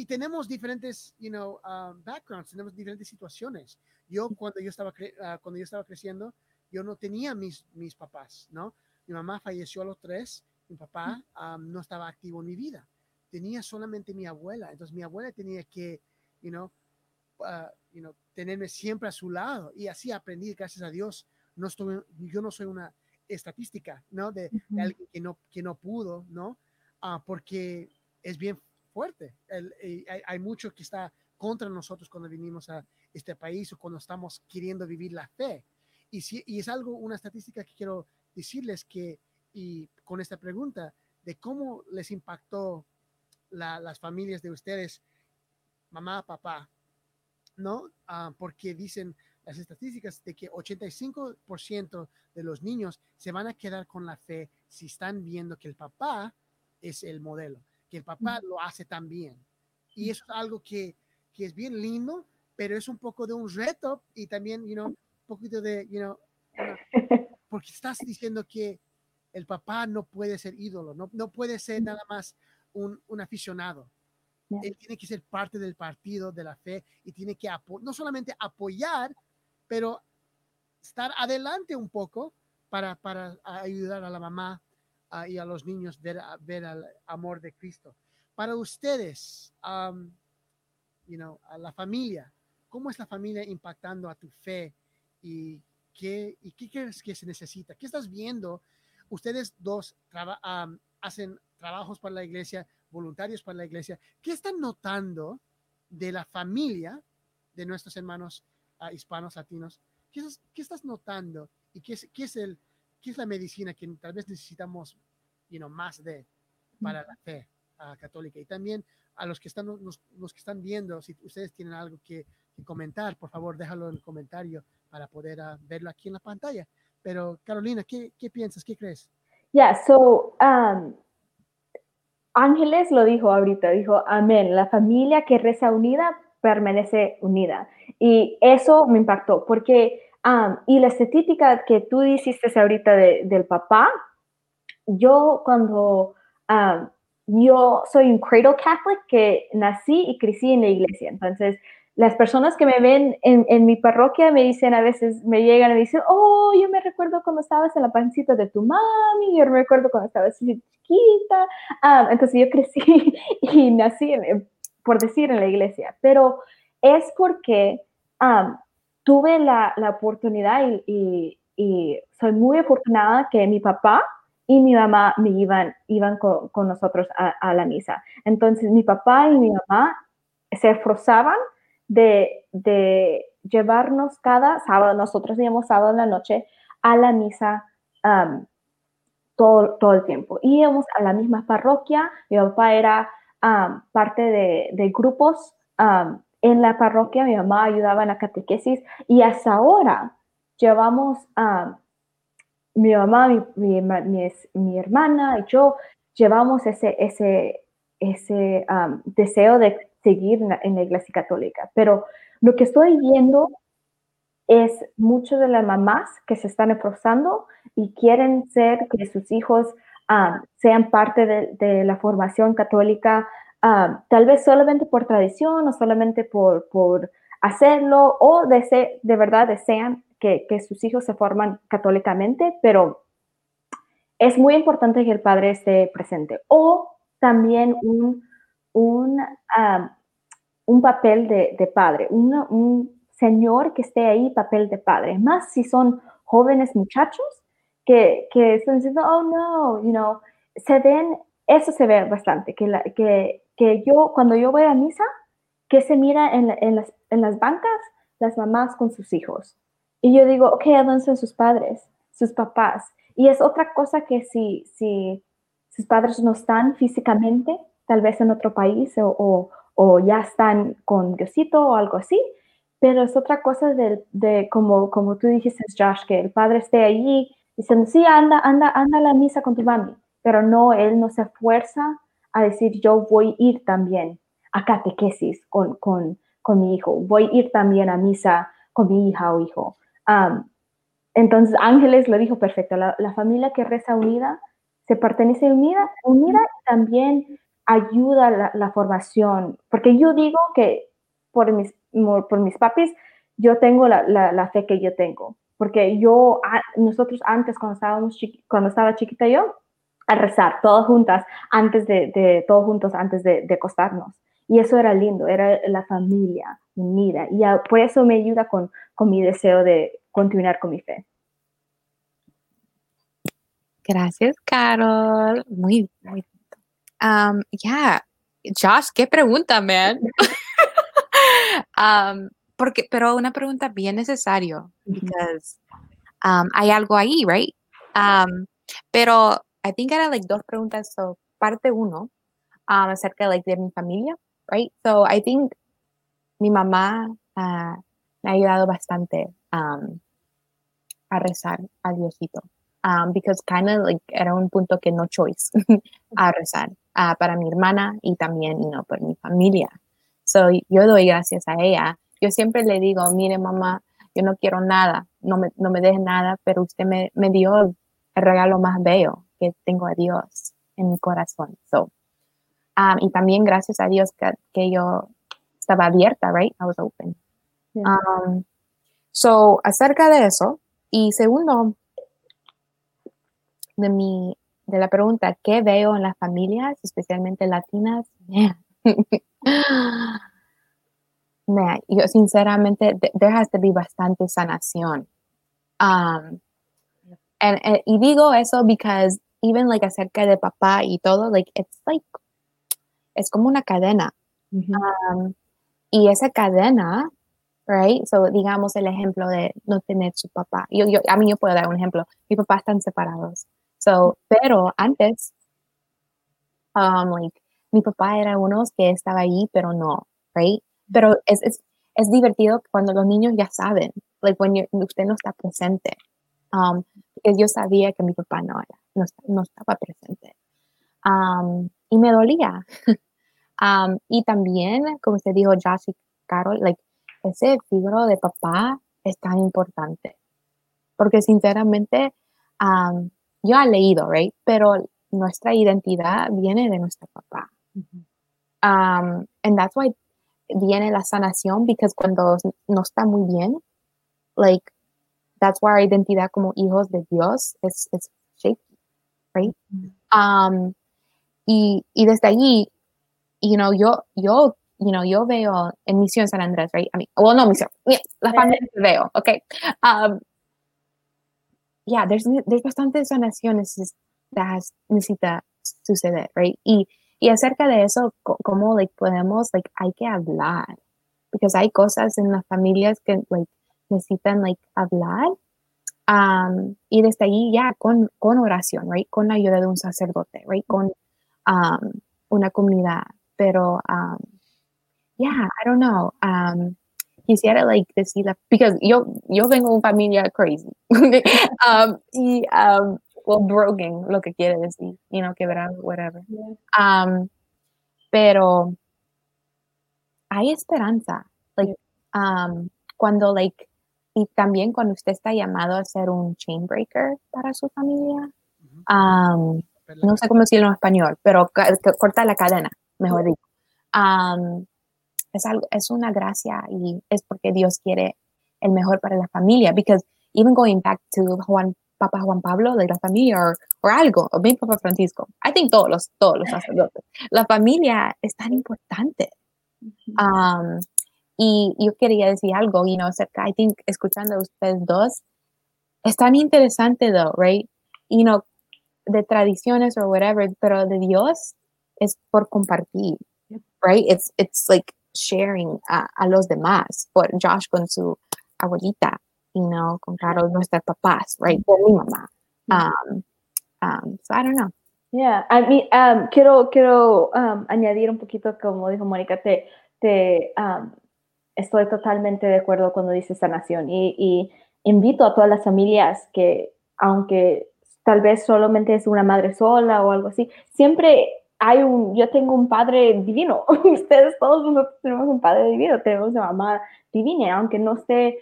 [SPEAKER 1] Y tenemos diferentes, you know, backgrounds, tenemos diferentes situaciones. Yo cuando yo estaba, ah, cuando yo estaba creciendo, yo no tenía mis, mis papás, ¿no? Mi mamá falleció a los tres mi papá no estaba activo en mi vida. Tenía solamente mi abuela. Entonces mi abuela tenía que, you know, ah, you know, tenerme siempre a su lado. Y así aprendí, gracias a Dios. No estoy, yo no soy una estadística, ¿no? De, alguien que no, que no pudo, ¿no? Uh, porque es bien fuerte. El, hay, hay, mucho que está contra nosotros cuando vinimos a este país o cuando estamos queriendo vivir la fe. Y, si, y es algo, una estadística que quiero decirles que y con esta pregunta de cómo les impactó las familias de ustedes, mamá, papá, ¿no? Ah, porque dicen las estadísticas de que 85% de los niños se van a quedar con la fe si están viendo que el papá es el modelo, que el papá lo hace tan bien. Y eso es algo que, que es bien lindo, pero es un poco de un reto y también, you know, un poquito de, you know, porque estás diciendo que el papá no puede ser ídolo, no, no puede ser nada más un, un aficionado. Él tiene que ser parte del partido de la fe y tiene que no solamente apoyar, pero estar adelante un poco para, para ayudar a la mamá y a los niños ver, ver el amor de Cristo. Para ustedes, um, you know, a la familia, ¿cómo es la familia impactando a tu fe y qué, y qué crees que se necesita? ¿Qué estás viendo ustedes dos hacen trabajos para la iglesia, voluntarios para la iglesia. ¿Qué están notando de la familia de nuestros hermanos ah, hispanos, latinos? ¿Qué, estás notando? ¿Y qué es, qué es, el, qué es la medicina que tal vez necesitamos you más de para la fe ah, católica? Y también a los que están, los, que están viendo, si ustedes tienen algo que, comentar, por favor, déjalo en el comentario para poder ah, verlo aquí en la pantalla. Pero Carolina, ¿qué, qué piensas? ¿Qué crees?
[SPEAKER 2] Yeah, so um, Ángeles lo dijo ahorita, dijo, amén, la familia que reza unida permanece unida. Y eso me impactó, porque, um, y la estética que tú hiciste ahorita del papá, yo cuando, um, yo soy un cradle catholic que nací y crecí en la iglesia, entonces las personas que me ven en, mi parroquia me dicen a veces, me llegan y dicen, oh, yo me recuerdo cuando estabas en la pancita de tu mami, yo me recuerdo cuando estabas chiquita. Ah, entonces yo crecí y nací, por decir, en la iglesia, pero es porque tuve la, oportunidad y, soy muy afortunada que mi papá y mi mamá me iban, iban con, nosotros a, a la misa. Entonces mi papá y mi mamá se esforzaban de, llevarnos cada sábado, nosotros íbamos sábado en la noche a la misa todo, todo, el tiempo. Íbamos a la misma parroquia, mi papá era parte de, grupos en la parroquia, mi mamá ayudaba en la catequesis y hasta ahora llevamos a mi mamá, mi, mi, hermana y yo llevamos ese, ese, ese deseo de seguir en la, iglesia católica. Pero lo que estoy viendo es muchas de las mamás que se están esforzando y quieren ser que sus hijos sean parte de, la formación católica ah, tal vez solamente por tradición o solamente por, por hacerlo o de, de verdad desean que, que, sus hijos se forman católicamente, pero es muy importante que el padre esté presente. O también un, un, ah, un papel de, padre, un señor que esté ahí, papel de padre, más si son jóvenes muchachos que, que están diciendo, oh no, you know, se ven, eso se ve bastante, que, que yo, cuando yo voy a misa, que se mira en, en, las, en las bancas las mamás con sus hijos. Y yo digo, ok, ¿dónde son sus padres, sus papás? Y es otra cosa que si, si sus padres no están físicamente, tal vez en otro país o, o, o ya están con Diosito o algo así, pero es otra cosa de, de, como, como tú dijiste, Josh, que el padre esté allí diciendo, sí, anda, anda, anda a la misa con tu mami, pero no, él no se esfuerza a decir, yo voy a ir también a catequesis con, con, con mi hijo, voy a ir también a misa con mi hija o hijo. entonces, Ángeles lo dijo perfecto, la, la, familia que reza unida se pertenece unida, unida también ayuda la, la formación, porque yo digo que por mis por mis papis, yo tengo la, la, fe que yo tengo. Porque yo, nosotros antes, cuando, estábamos cuando estaba chiquita yo, a rezar, todas juntas, antes de, de todos juntos, antes de, de, acostarnos. Y eso era lindo, era la familia unida. Y por eso me ayuda con, con mi deseo de continuar con mi fe.
[SPEAKER 3] Gracias, Carol. Muy, muy. Um, ya, Josh, qué pregunta, man. um, porque, pero una pregunta bien necesario, because um, hay algo ahí, right? Um, pero I think era like dos preguntas. So, parte uno, um, acerca like, de mi familia, right? So, I think mi mamá uh, me ha ayudado bastante um, a rezar a Diosito. Um, because kind of like era un punto que no choice a rezar uh, para mi hermana y también, you know, por mi familia. So, yo doy gracias a ella. Yo siempre le digo, mire mamá, yo no quiero nada, no me, no me deje nada, pero usted me, me dio el regalo más bello que tengo a Dios en mi corazón. So, um, y también gracias a Dios que, que, yo estaba abierta, right? I was open. Um, so, acerca de eso, y segundo, de mi, de la pregunta, ¿qué veo en las familias, especialmente latinas? yo sinceramente, there has to be bastante sanación. Um, and, and, y digo eso because even like acerca de papá y todo, like it's like, es como una cadena. Mm -hmm. um, y esa cadena, right? So digamos el ejemplo de no tener su papá. Yo, yo, a mí yo puedo dar un ejemplo. Mi papá están separados. So, pero antes, um, like, mi papá era uno que estaba ahí, pero no, right? Pero es, es, es divertido cuando los niños ya saben, like when usted no está presente. Um, yo sabía que mi papá no era, no, no estaba presente. Um, y me dolía. um, y también, como usted dijo, Josh y Carol, like, ese figuro de papá es tan importante. Porque sinceramente, um, yo he leído, right? Pero nuestra identidad viene de nuestro papá. um, and that's why viene la sanación, because cuando no está muy bien, like, that's why our identidad como hijos de Dios es, es right? Um, y, y desde allí, you know, yo, yo, you know, yo veo en Misión San Andrés, right? I mean, well, no, Misión, yeah, la familia que veo, okay? Um, yeah, there's, there's bastante sanaciones that necesita suceder, right? Y y acerca de eso, cómo like, podemos, like, hay que hablar. Porque hay cosas en las familias que like, necesitan like, hablar. Um, y desde ahí ya con, con oración, right? Con la ayuda de un sacerdote, right? Con um, una comunidad. Pero, um, yeah, I don't know. Um, quisiera like decirla, because yo, yo vengo de una familia crazy. um, y um, well, broken, lo que quiere decir, you know, quebrado, whatever. Um, pero hay esperanza, like, um, cuando, like, y también cuando usted está llamado a ser un chain breaker para su familia, um, no sé cómo decirlo en español, pero corta la cadena, mejor dicho. um, es, algo, es una gracia y es porque Dios quiere el mejor para la familia. Because even going back to Juan, Papa Juan Pablo de la familia o or algo, o bien Papa Francisco, I think todos los, todos los sacerdotes, la familia es tan importante. Um, y yo quería decir algo, you know, acerca, I think, escuchando a ustedes dos, es tan interesante, though, right? You know, de tradiciones o whatever, pero de Dios es por compartir, right? It's, it's like sharing a, a los demás, por Josh con su abuelita, you know, con Carol, nuestros papás, right? Por mi mamá. Um, um, so I don't know.
[SPEAKER 2] Yeah, I mean, um, quiero, quiero um, añadir un poquito, como dijo Mónica, te, te um, estoy totalmente de acuerdo cuando dice sanación y, y invito a todas las familias que, aunque tal vez solamente es una madre sola o algo así, siempre hay un, yo tengo un padre divino, ustedes todos nosotros tenemos un padre divino, tenemos una mamá divina, aunque no esté,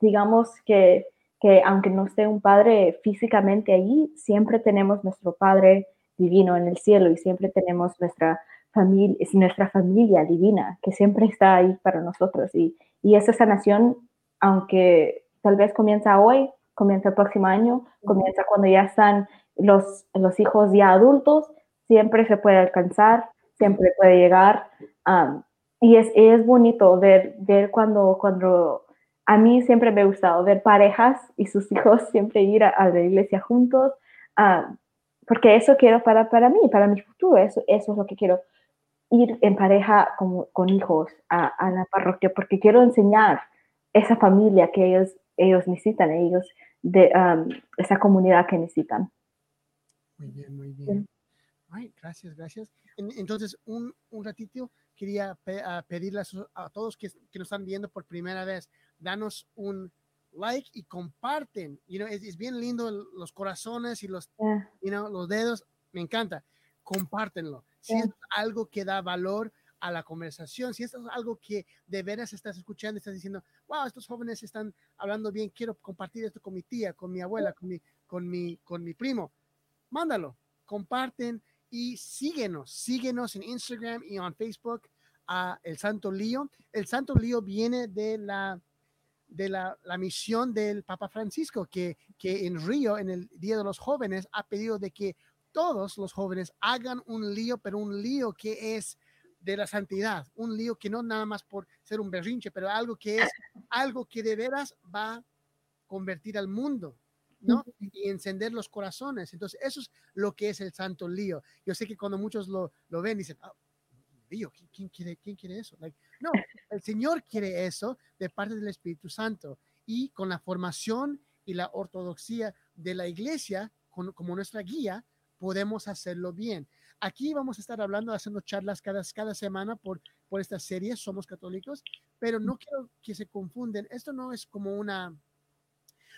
[SPEAKER 2] digamos que, que aunque no esté un padre físicamente allí, siempre tenemos nuestro padre divino en el cielo y siempre tenemos nuestra familia, es nuestra familia divina que siempre está ahí para nosotros. Y, y esa sanación, aunque tal vez comienza hoy, comienza el próximo año, comienza cuando ya están los, los hijos ya adultos, siempre se puede alcanzar, siempre puede llegar. y es, es, bonito ver, ver cuando, cuando, a mí siempre me ha gustado ver parejas y sus hijos siempre ir a, la iglesia juntos, porque eso quiero para, para mí, para mi futuro, eso, eso es lo que quiero, ir en pareja con, con hijos a, a, la parroquia, porque quiero enseñar esa familia que ellos, ellos necesitan, ellos, de esa comunidad que necesitan.
[SPEAKER 1] Muy bien, muy bien. Ay, gracias, gracias. Entonces, un, un ratito quería pedirles a, todos que, que, nos están viendo por primera vez, danos un like y comparten. You know, es, bien lindo los corazones y los, you know, los dedos. Me encanta. Compártenlo. Si es algo que da valor a la conversación, si esto es algo que de veras estás escuchando, estás diciendo, wow, estos jóvenes están hablando bien, quiero compartir esto con mi tía, con mi abuela, con mi, con mi, con mi primo, mándalo, comparten y síguenos, síguenos en Instagram y en Facebook a El Santo Lío. El Santo Lío viene de la de la, la, misión del Papa Francisco, que, que en Río, en el Día de los Jóvenes, ha pedido de que todos los jóvenes hagan un lío, pero un lío que es de la santidad, un lío que no nada más por ser un berrinche, pero algo que es algo que de veras va a convertir al mundo, ¿no? Y encender los corazones. Entonces, eso es lo que es el santo lío. Yo sé que cuando muchos lo, lo ven, dicen, oh, lío, ¿quién, quiere, ¿quién quiere eso? no, el Señor quiere eso de parte del Espíritu Santo. Y con la formación y la ortodoxia de la iglesia como nuestra guía, podemos hacerlo bien. Aquí vamos a estar hablando, haciendo charlas cada, cada semana por, por esta serie, Somos Católicos, pero no quiero que se confunden. Esto no es como una,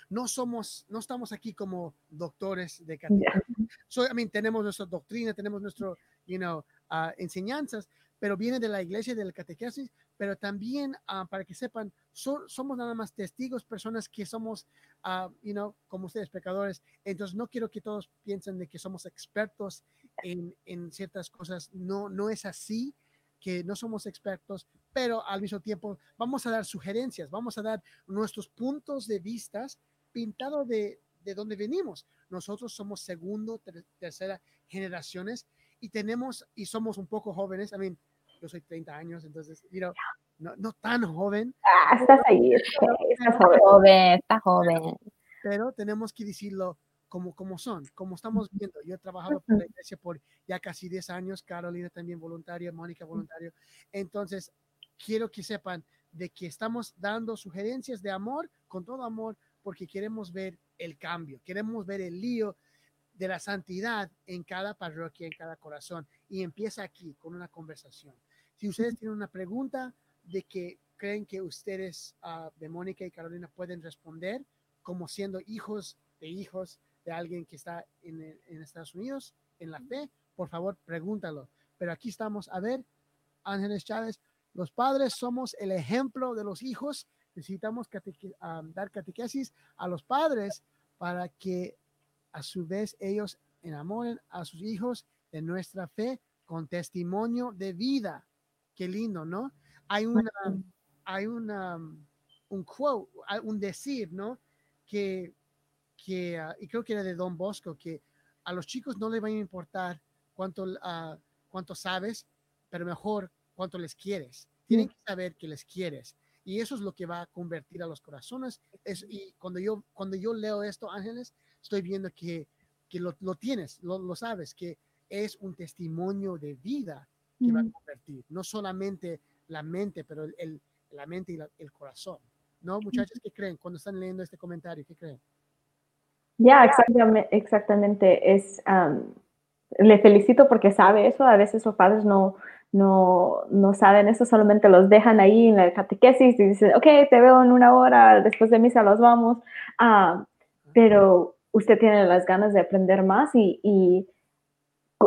[SPEAKER 1] no somos, no estamos aquí como doctores de catequesis. So, I mean, tenemos nuestra doctrina, tenemos nuestro, you know, uh, enseñanzas, pero viene de la iglesia del catequesis, pero también uh, para que sepan, somos nada más testigos, personas que somos, uh, you know, como ustedes pecadores. Entonces no quiero que todos piensen de que somos expertos en, en ciertas cosas. No, no es así que no somos expertos, pero al mismo tiempo vamos a dar sugerencias, vamos a dar nuestros puntos de vistas pintado de, de dónde venimos. Nosotros somos segundo, tercera generaciones y tenemos y somos un poco jóvenes. I mean, yo soy 30 años, entonces, you know, no, no tan joven.
[SPEAKER 2] Ah, estás ahí, estás joven, estás joven.
[SPEAKER 1] Pero tenemos que decirlo como, como son, como estamos viendo. Yo he trabajado por la iglesia por ya casi 10 años, Carolina también voluntaria, Mónica voluntario. Entonces, quiero que sepan de que estamos dando sugerencias de amor, con todo amor, porque queremos ver el cambio, queremos ver el lío de la santidad en cada parroquia, en cada corazón. Y empieza aquí con una conversación. Si ustedes tienen una pregunta de que creen que ustedes, uh, de Mónica y Carolina, pueden responder como siendo hijos de hijos de alguien que está en, en Estados Unidos, en la fe, por favor, pregúntalo. Pero aquí estamos. A ver, Ángeles Chávez, los padres somos el ejemplo de los hijos necesitamos dar catequesis a los padres para que a su vez ellos enamoren a sus hijos de nuestra fe con testimonio de vida. Qué lindo, ¿no? Hay una, hay una, un quote, un decir, ¿no? Que, que ah, y creo que era de Don Bosco, que a los chicos no les va a importar cuánto, uh, cuánto sabes, pero mejor cuánto les quieres. Tienen que saber que les quieres. Y eso es lo que va a convertir a los corazones. Es, y cuando yo, cuando yo leo esto, Ángeles, estoy viendo que, que lo, lo, tienes, lo, lo, sabes, que es un testimonio de vida que va a convertir. No solamente la mente, pero el, el la mente y la, el corazón. ¿No, muchachos? ¿Qué creen cuando están leyendo este comentario? ¿Qué creen?
[SPEAKER 2] Ya, exactamente, exactamente. Es, um, le felicito porque sabe eso. A veces los padres no, no, no saben eso, solamente los dejan ahí en la catequesis y dicen, ok, te veo en una hora, después de misa los vamos. Uh, pero usted tiene las ganas de aprender más y, y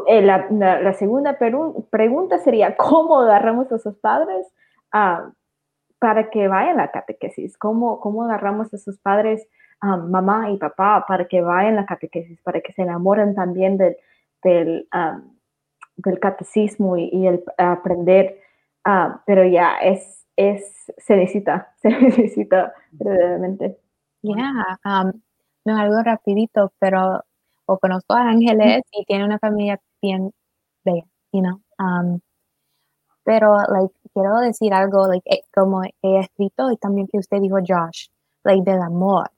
[SPEAKER 2] eh, la, segunda pregunta sería, ¿cómo agarramos a esos padres uh, para que vayan a la catequesis? ¿Cómo, cómo agarramos a esos padres, um, mamá y papá, para que vayan a catequesis, para que se enamoren también del, del, um, del catecismo y, y el aprender? Pero ya es, es, se necesita, se necesita
[SPEAKER 3] um, no algo rapidito, pero o conozco a Ángeles y tiene una familia bien bella, you know. Um, pero, like, quiero decir algo, like, eh, como he escrito y también que usted dijo, Josh, like, del amor,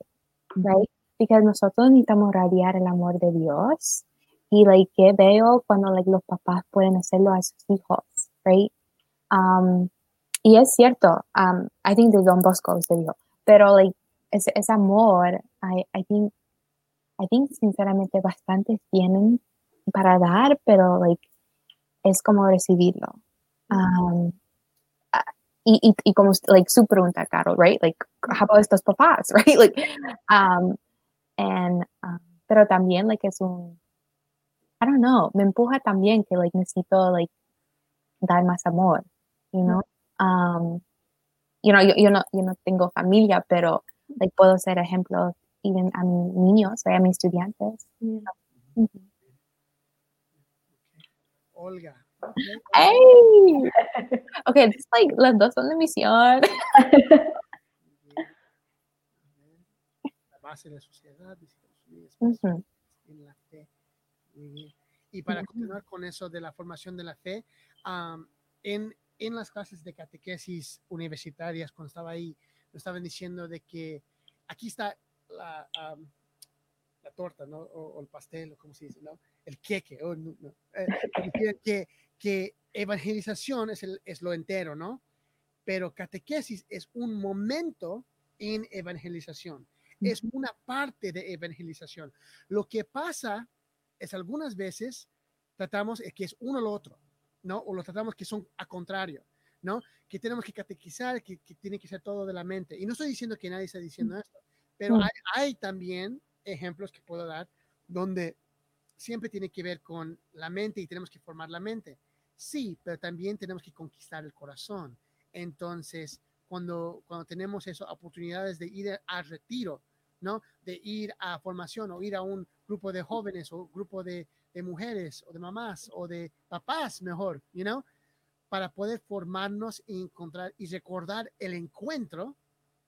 [SPEAKER 3] right? Porque nosotros necesitamos radiar el amor de Dios y, like, que veo cuando, like, los papás pueden hacerlo a sus hijos, right? Um, y es cierto, um, I think de Don Bosco usted dijo, pero, like, ese, ese amor, I, I think, I think sinceramente bastantes tienen para dar, pero, like, es como recibirlo. Um, y, y, y, como like su pregunta, Carol, right? Like, how about estos papás, right? Like, um, and, um, pero también, like, es un, I don't know, me empuja también que, like, necesito, like, dar más amor, you know? Um, you know, yo, yo, no, yo no tengo familia, pero, like, puedo ser ejemplo even a mis niños, a mis estudiantes. Mm -hmm.
[SPEAKER 1] Olga,
[SPEAKER 3] ¡Ey! Ok, it's like las dos son de misión.
[SPEAKER 1] La base de la sociedad, uh -huh. en la fe. Y para continuar con eso de la formación de la fe, um, en, en las clases de catequesis universitarias, cuando estaba ahí, nos estaban diciendo de que aquí está la, um, la torta, ¿no? O, o, el pastel, o como se dice, ¿no? El queque, oh, no, no. Eh, que que evangelización es, el, es lo entero, ¿no? Pero catequesis es un momento en evangelización, es una parte de evangelización. Lo que pasa es algunas veces tratamos que es uno o lo otro, ¿no? O lo tratamos que son a contrario, ¿no? Que tenemos que catequizar, que, que tiene que ser todo de la mente. Y no estoy diciendo que nadie está diciendo esto, pero hay, hay también ejemplos que puedo dar donde siempre tiene que ver con la mente y tenemos que formar la mente. Sí, pero también tenemos que conquistar el corazón. Entonces, cuando, cuando tenemos esas oportunidades de ir a retiro, ¿no? De ir a formación o ir a un grupo de jóvenes o grupo de, de mujeres o de mamás o de papás, mejor, you know? Para poder formarnos y encontrar y recordar el encuentro.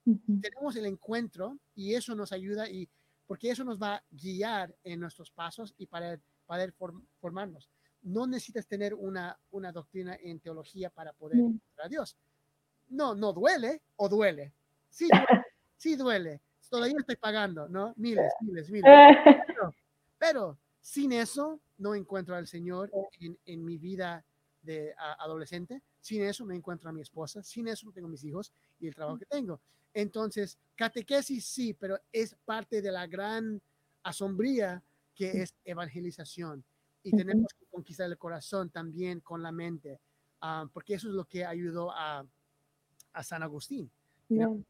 [SPEAKER 1] Uh -huh. Tenemos el encuentro y eso nos ayuda y porque eso nos va a guiar en nuestros pasos y para poder form, formarnos no necesitas tener una, una doctrina en teología para poder mm. a Dios. No, no duele o duele. Sí, sí duele. Todavía estoy pagando, ¿no? Miles, miles, miles. Pero, pero sin eso no encuentro al Señor en, en mi vida de a, adolescente. Sin eso no encuentro a mi esposa. Sin eso no tengo mis hijos y el trabajo que tengo. Entonces, catequesis sí, pero es parte de la gran asombría que es evangelización y tenemos que conquistar el corazón también con la mente, uh, porque eso es lo que ayudó a, a San Agustín.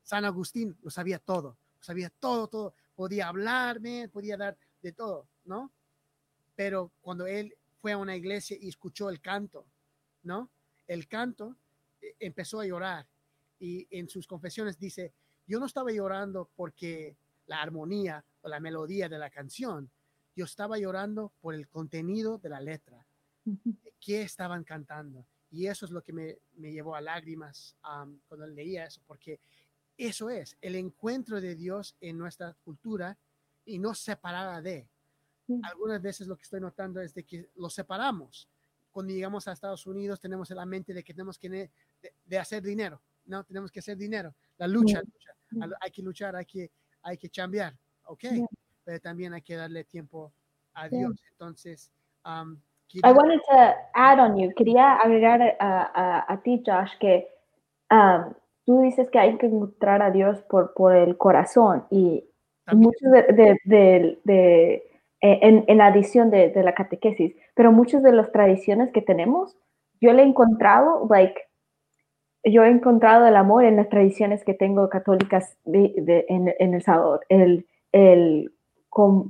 [SPEAKER 1] San Agustín lo sabía todo, lo sabía todo, todo, podía hablarme, podía dar de todo, ¿no? Pero cuando él fue a una iglesia y escuchó el canto, ¿no? El canto eh, empezó a llorar y en sus confesiones dice, yo no estaba llorando porque la armonía o la melodía de la canción, yo estaba llorando por el contenido de la letra, qué estaban cantando. Y eso es lo que me, me llevó a lágrimas cuando leía eso, porque eso es el encuentro de Dios en nuestra cultura y no separada de. Algunas veces lo que estoy notando es de que lo separamos. Cuando llegamos a Estados Unidos tenemos en la mente de que tenemos que de, hacer dinero, no, tenemos que hacer dinero. La lucha, hay que luchar, hay que, hay que chambear, ¿ok? Pero también hay que darle tiempo a Dios. Entonces,
[SPEAKER 2] um, I wanted to add on you. Quería agregar a, a, ti, Josh, que um, tú dices que hay que encontrar a Dios por, por el corazón y muchos de, de, de, eh, en, en, la adición de, de, la catequesis, pero muchas de las tradiciones que tenemos, yo le he encontrado, like, yo he encontrado el amor en las tradiciones que tengo católicas en, en, El Salvador, el, el,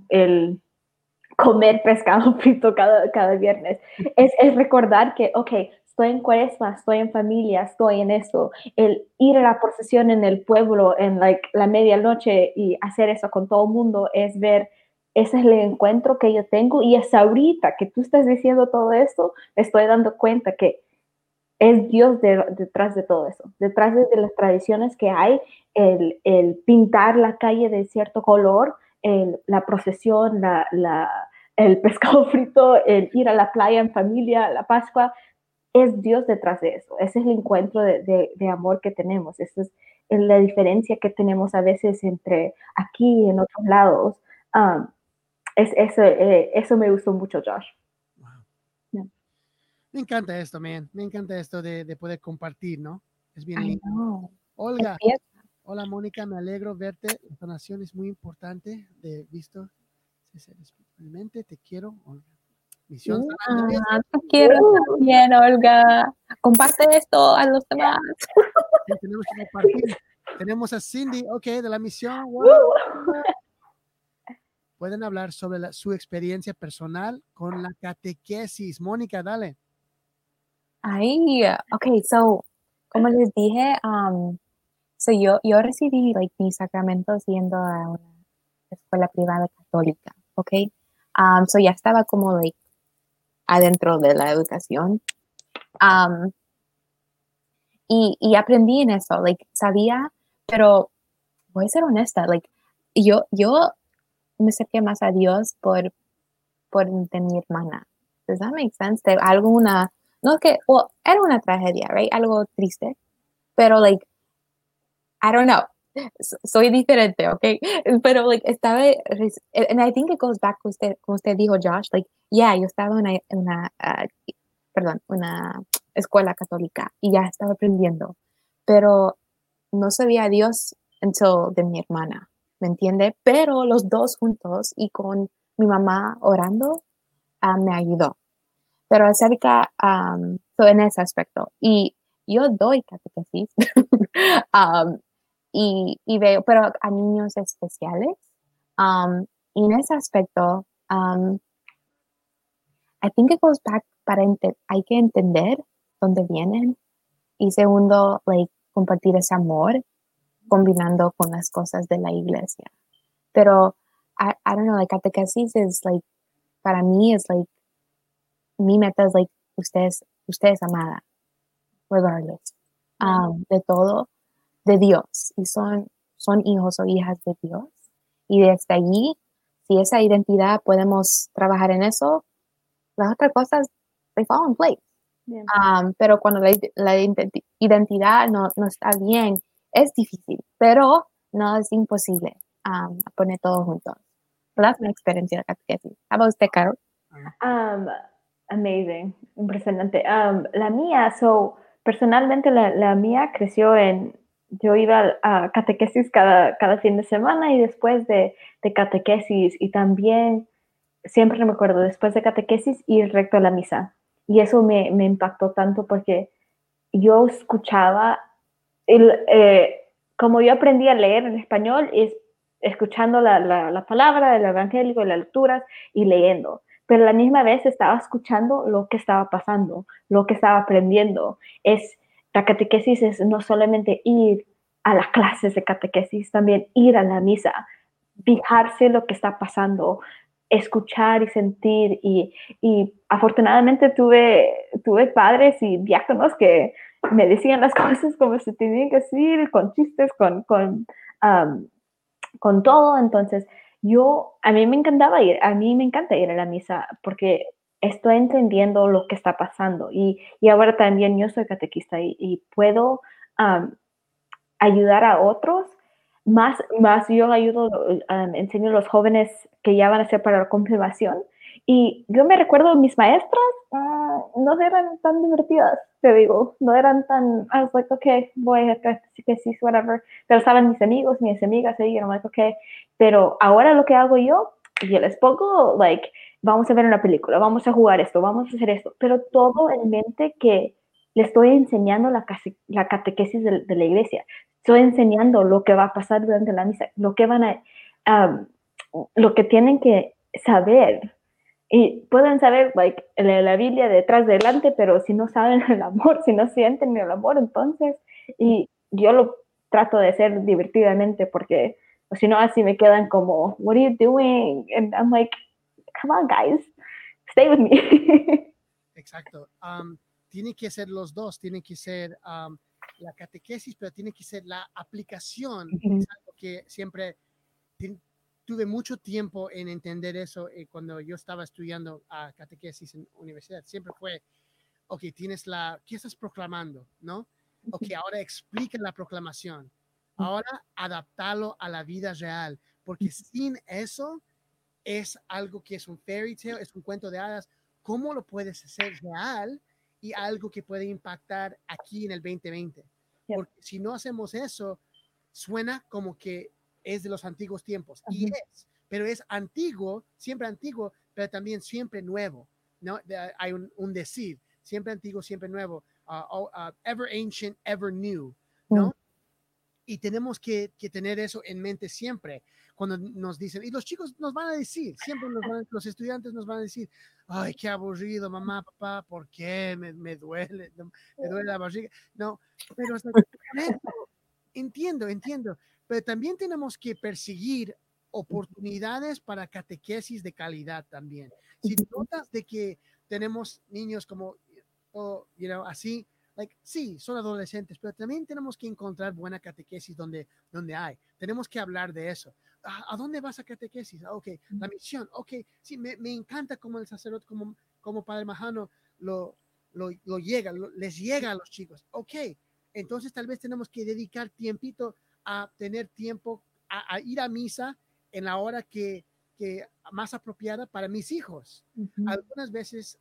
[SPEAKER 2] el comer pescado frito cada, cada viernes. Es, es, recordar que, ok, estoy en cuaresma, estoy en familia, estoy en esto. El ir a la procesión en el pueblo en like, la medianoche y hacer eso con todo el mundo es ver, ese es el encuentro que yo tengo y es ahorita que tú estás diciendo todo esto, estoy dando cuenta que es Dios detrás de todo eso, detrás de, las tradiciones que hay, el, el, pintar la calle de cierto color, la procesión, la, el pescado frito, el ir a la playa en familia, la Pascua, es Dios detrás de eso. Ese es el encuentro de, de, amor que tenemos. Esa es la diferencia que tenemos a veces entre aquí y en otros lados. Um, es, eso, eh, eso me gustó mucho, Josh.
[SPEAKER 1] Me encanta esto, man. Me encanta esto de, de poder compartir, ¿no? Es bien lindo. Olga. Hola Mónica, me alegro verte. La donación es muy importante. De visto, espiritualmente, te quiero, Olga.
[SPEAKER 3] Misión. Te quiero también, Olga. Comparte esto a los demás.
[SPEAKER 1] tenemos que compartir. Tenemos a Cindy, ok, de la misión. Pueden hablar sobre su experiencia personal con la catequesis. Mónica, dale.
[SPEAKER 3] Ay, ok, so, como les dije, um, So yo, yo recibí like, mis sacramentos yendo a una escuela privada católica, ¿ok? Um, so ya estaba como like, adentro de la educación. Um, y, y, aprendí en eso, like, sabía, pero voy a ser honesta, like, yo, yo me acerqué más a Dios por, por de mi hermana. Does that make sense? De alguna, no que, well, era una tragedia, right? Algo triste, pero like, I don't know. Soy diferente, ¿ok? Pero, like, estaba, and I think it goes back to usted, como usted dijo, Josh, like, yeah, yo estaba en una, uh, perdón, una escuela católica y ya estaba aprendiendo, pero no sabía a Dios until de mi hermana, ¿me entiende? Pero los dos juntos y con mi mamá orando, uh, me ayudó. Pero acerca, um, en ese aspecto. Y yo doy catequesis. um, y, y veo, pero a niños especiales. Y en ese aspecto, I think it goes back para hay que entender dónde vienen y segundo, like compartir ese amor combinando con las cosas de la iglesia. Pero I, I don't know, like catequesis is like para mí es like mi meta es like ustedes ustedes amada regardless um, de todo de Dios y son, son hijos o hijas de Dios. Y desde allí, si esa identidad podemos trabajar en eso, las otras cosas, they fall in place. Um, pero cuando la, la identidad no, no, está bien, es difícil, pero no es imposible um, poner todo juntos. That's mi experiencia de catequesis. ¿Cómo about usted, Carol?
[SPEAKER 2] Um, amazing, impresionante. Um, la mía, so, personalmente la, la mía creció en, yo iba a catequesis cada, cada fin de semana y después de, de catequesis y también, siempre me acuerdo, después de catequesis ir recto a la misa. Y eso me, me impactó tanto porque yo escuchaba, el, eh, como yo aprendí a leer en español, es escuchando la, la, la palabra del evangélico, las lecturas y leyendo pero la misma vez estaba escuchando lo que estaba pasando, lo que estaba aprendiendo. Es la catequesis es no solamente ir a las clases de catequesis, también ir a la misa, fijarse lo que está pasando, escuchar y sentir y, y, afortunadamente tuve, tuve padres y diáconos que me decían las cosas como se tenían que decir, con chistes, con, con, con todo. Entonces, yo, a mí me encantaba ir, a mí me encanta ir a la misa porque estoy entendiendo lo que está pasando y, y ahora también yo soy catequista y, puedo ayudar a otros. Más, más yo ayudo, enseño a los jóvenes que ya van a ser para la confirmación. Y yo me recuerdo mis maestras, ah, no eran tan divertidas, te digo, no eran tan, I was like, okay, voy a catequesis, whatever. Pero estaban mis amigos, mis amigas ahí, I'm like, okay. Pero ahora lo que hago yo, yo les pongo, like, vamos a ver una película, vamos a jugar esto, vamos a hacer esto, pero todo en mente que le estoy enseñando la, la catequesis de, la iglesia, estoy enseñando lo que va a pasar durante la misa, lo que van a, lo que tienen que saber. Y pueden saber, like, la, la Biblia detrás, delante, pero si no saben el amor, si no sienten el amor, entonces, y yo lo trato de hacer divertidamente porque si no así me quedan como, what are you doing? And I'm like, come on guys, stay with me.
[SPEAKER 1] Exacto. Um, tiene que ser los dos, tiene que ser la catequesis, pero tiene que ser la aplicación. Es algo que siempre tuve mucho tiempo en entender eso eh, cuando yo estaba estudiando a catequesis en universidad. Siempre fue, ok, tienes la, ¿qué estás proclamando? ¿No? Ok, ahora explica la proclamación. Ahora adaptarlo a la vida real, porque sin eso es algo que es un fairy tale, es un cuento de hadas. ¿Cómo lo puedes hacer real? y algo que puede impactar aquí en el 2020. Porque si no hacemos eso, suena como que es de los antiguos tiempos. Y es, pero es antiguo, siempre antiguo, pero también siempre nuevo. ¿no? Hay un, un decir, siempre antiguo, siempre nuevo. Uh, uh, ever ancient, ever new. ¿no? Mm. Y tenemos que, que, tener eso en mente siempre cuando nos dicen, y los chicos nos van a decir, siempre los estudiantes nos van a decir, ay, qué aburrido, mamá, papá, ¿por qué? Me, me duele, me duele la barriga. No, pero entiendo, entiendo, pero también tenemos que perseguir oportunidades para catequesis de calidad también. Si notas de que tenemos niños como, o, you know, así, like, sí, son adolescentes, pero también tenemos que encontrar buena catequesis donde, donde hay. Tenemos que hablar de eso. ¿A, dónde vas a catequesis? Ah, ok, la misión. Ok, sí, me, me encanta como el sacerdote, como, como Padre Majano lo, lo, lo llega, les llega a los chicos. Ok, entonces tal vez tenemos que dedicar tiempito a tener tiempo a, ir a misa en la hora que, que más apropiada para mis hijos. Algunas veces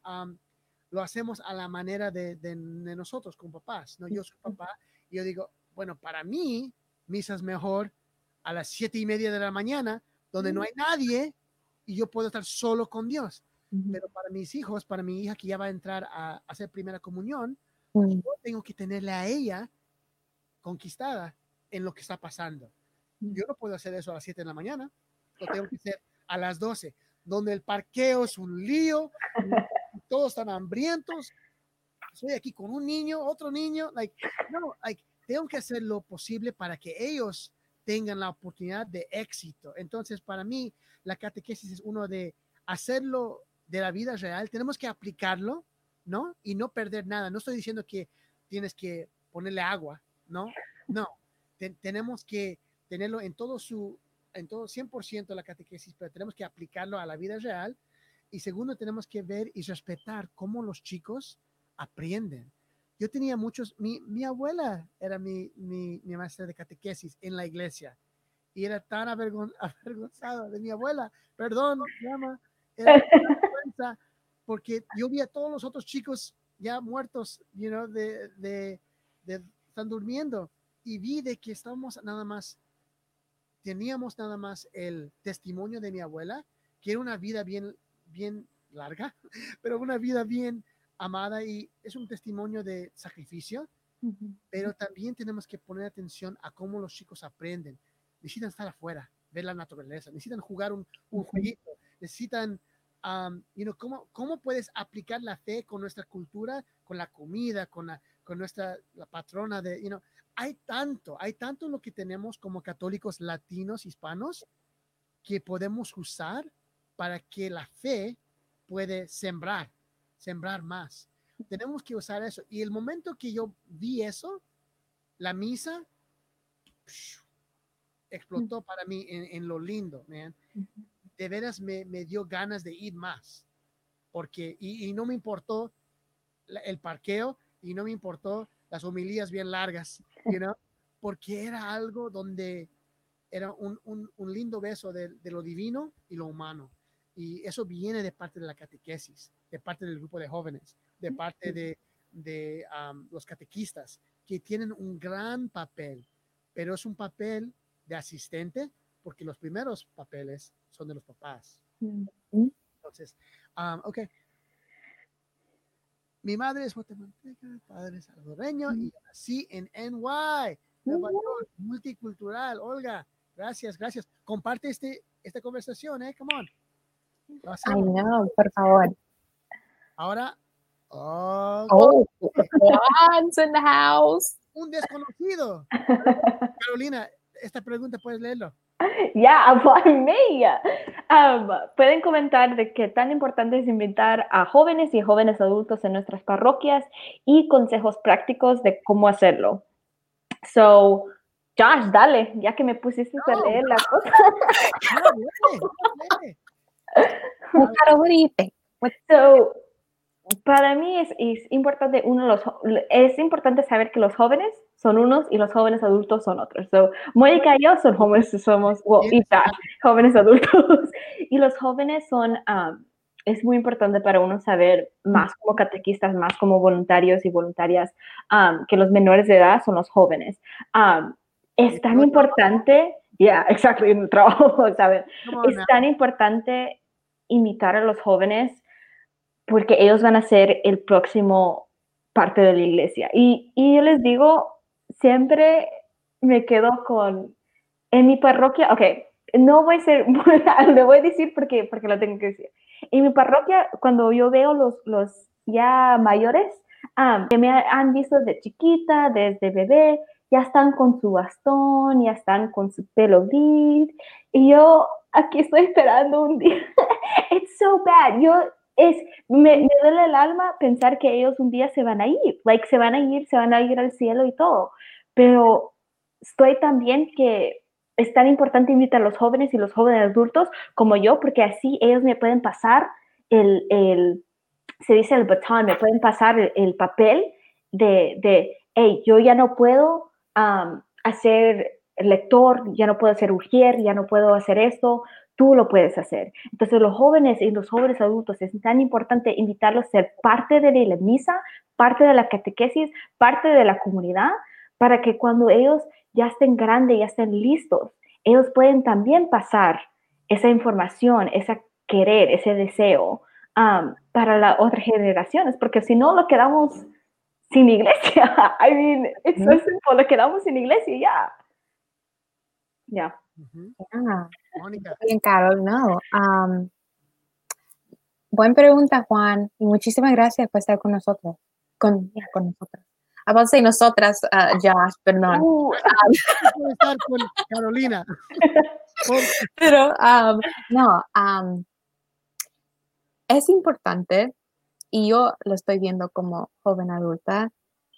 [SPEAKER 1] lo hacemos a la manera de, de, nosotros como papás. ¿no? Yo soy papá y yo digo, bueno, para mí misa es mejor a las siete y media de la mañana, donde no hay nadie y yo puedo estar solo con Dios. Pero para mis hijos, para mi hija que ya va a entrar a, hacer primera comunión, yo tengo que tenerle a ella conquistada en lo que está pasando. Yo no puedo hacer eso a las 7 de la mañana, lo tengo que hacer a las 12, donde el parqueo es un lío, todos están hambrientos. Estoy aquí con un niño, otro niño, like, no, like, tengo que hacer lo posible para que ellos tengan la oportunidad de éxito. Entonces, para mí, la catequesis es uno de hacerlo de la vida real. Tenemos que aplicarlo, ¿no? Y no perder nada. No estoy diciendo que tienes que ponerle agua, ¿no? No. Tenemos que tenerlo en todo su, en todo 100% la catequesis, pero tenemos que aplicarlo a la vida real. Y segundo, tenemos que ver y respetar cómo los chicos aprenden. Yo tenía muchos, mi, mi abuela era mi, mi, mi, maestra de catequesis en la iglesia y era tan avergon, avergonzada de mi abuela, perdón, llama, era porque yo vi a todos los otros chicos ya muertos, you know, de, de, de, están durmiendo y vi de que estábamos nada más, teníamos nada más el testimonio de mi abuela, que era una vida bien, bien larga, pero una vida bien amada y es un testimonio de sacrificio, pero también tenemos que poner atención a cómo los chicos aprenden. Necesitan estar afuera, ver la naturaleza, necesitan jugar un, un jueguito, necesitan, um, you know, ¿cómo, ¿cómo puedes aplicar la fe con nuestra cultura, con la comida, con, la, con nuestra la patrona de, you know, hay tanto, hay tanto lo que tenemos como católicos latinos, hispanos, que podemos usar para que la fe puede sembrar, sembrar más. Tenemos que usar eso. Y el momento que yo vi eso, la misa explotó para mí en, lo lindo, man. De veras me, dio ganas de ir más. Porque, y, no me importó el parqueo y no me importó las homilías bien largas, you know? porque era algo donde era un, lindo beso de, lo divino y lo humano. Y eso viene de parte de la catequesis, de parte del grupo de jóvenes, de parte de, de los catequistas, que tienen un gran papel, pero es un papel de asistente, porque los primeros papeles son de los papás. Entonces, ok. Mi madre es guatemalteca, padre salvadoreño y nací en NY. Nueva York, multicultural. Olga, gracias, gracias. Comparte este, esta conversación, ¿eh? Come on.
[SPEAKER 3] Ay, no, por favor.
[SPEAKER 1] Ahora.
[SPEAKER 3] Oh, oh Juan's in the house.
[SPEAKER 1] Un desconocido. Carolina, esta pregunta puedes leerlo.
[SPEAKER 2] Ya, yeah, um, pueden comentar de qué tan importante es invitar a jóvenes y jóvenes adultos en nuestras parroquias y consejos prácticos de cómo hacerlo. So, Josh, dale, ya que me pusiste a leer la cosa. So, para mí es, es, importante uno los es importante saber que los jóvenes son unos y los jóvenes adultos son otros. So, Mónica y yo son jóvenes, somos y jóvenes adultos y los jóvenes son um, es muy importante para uno saber más como catequistas, más como voluntarios y voluntarias, que los menores de edad son los jóvenes. es tan importante, ya, exacto, en el trabajo, ¿sabes? Es tan importante invitar a los jóvenes porque ellos van a ser el próximo parte de la iglesia. Y, y yo les digo, siempre me quedo con, en mi parroquia, ok, no voy a ser, le voy a decir porque, porque lo tengo que decir. En mi parroquia, cuando yo veo los, los ya mayores, que me han visto de chiquita, desde bebé, ya están con su bastón, ya están con su pelo gris, y yo aquí estoy esperando un día. It's so bad. Yo, es, me, me, duele el alma pensar que ellos un día se van a ir, like, se van a ir, se van a ir al cielo y todo, pero estoy también que es tan importante invitar a los jóvenes y los jóvenes adultos como yo, porque así ellos me pueden pasar el, el se dice el baton, me pueden pasar el, papel de, de, hey, yo ya no puedo hacer lector, ya no puedo hacer urgier, ya no puedo hacer esto, tú lo puedes hacer. Entonces los jóvenes y los jóvenes adultos es tan importante invitarlos a ser parte de la misa, parte de la catequesis, parte de la comunidad, para que cuando ellos ya estén grandes, ya estén listos, ellos pueden también pasar esa información, ese querer, ese deseo um, para las otras generaciones, porque si no, lo quedamos sin iglesia. I mean, it's so simple, lo quedamos sin iglesia ya. Ya.
[SPEAKER 3] Bien, Carol, no. Um, buena pregunta, Juan, y muchísimas gracias por estar con nosotros. Con, con nosotros. Avance y nosotras, uh, Josh, perdón. Uh,
[SPEAKER 1] estar con Carolina.
[SPEAKER 3] Pero, um, no, um, es importante, y yo lo estoy viendo como joven adulta,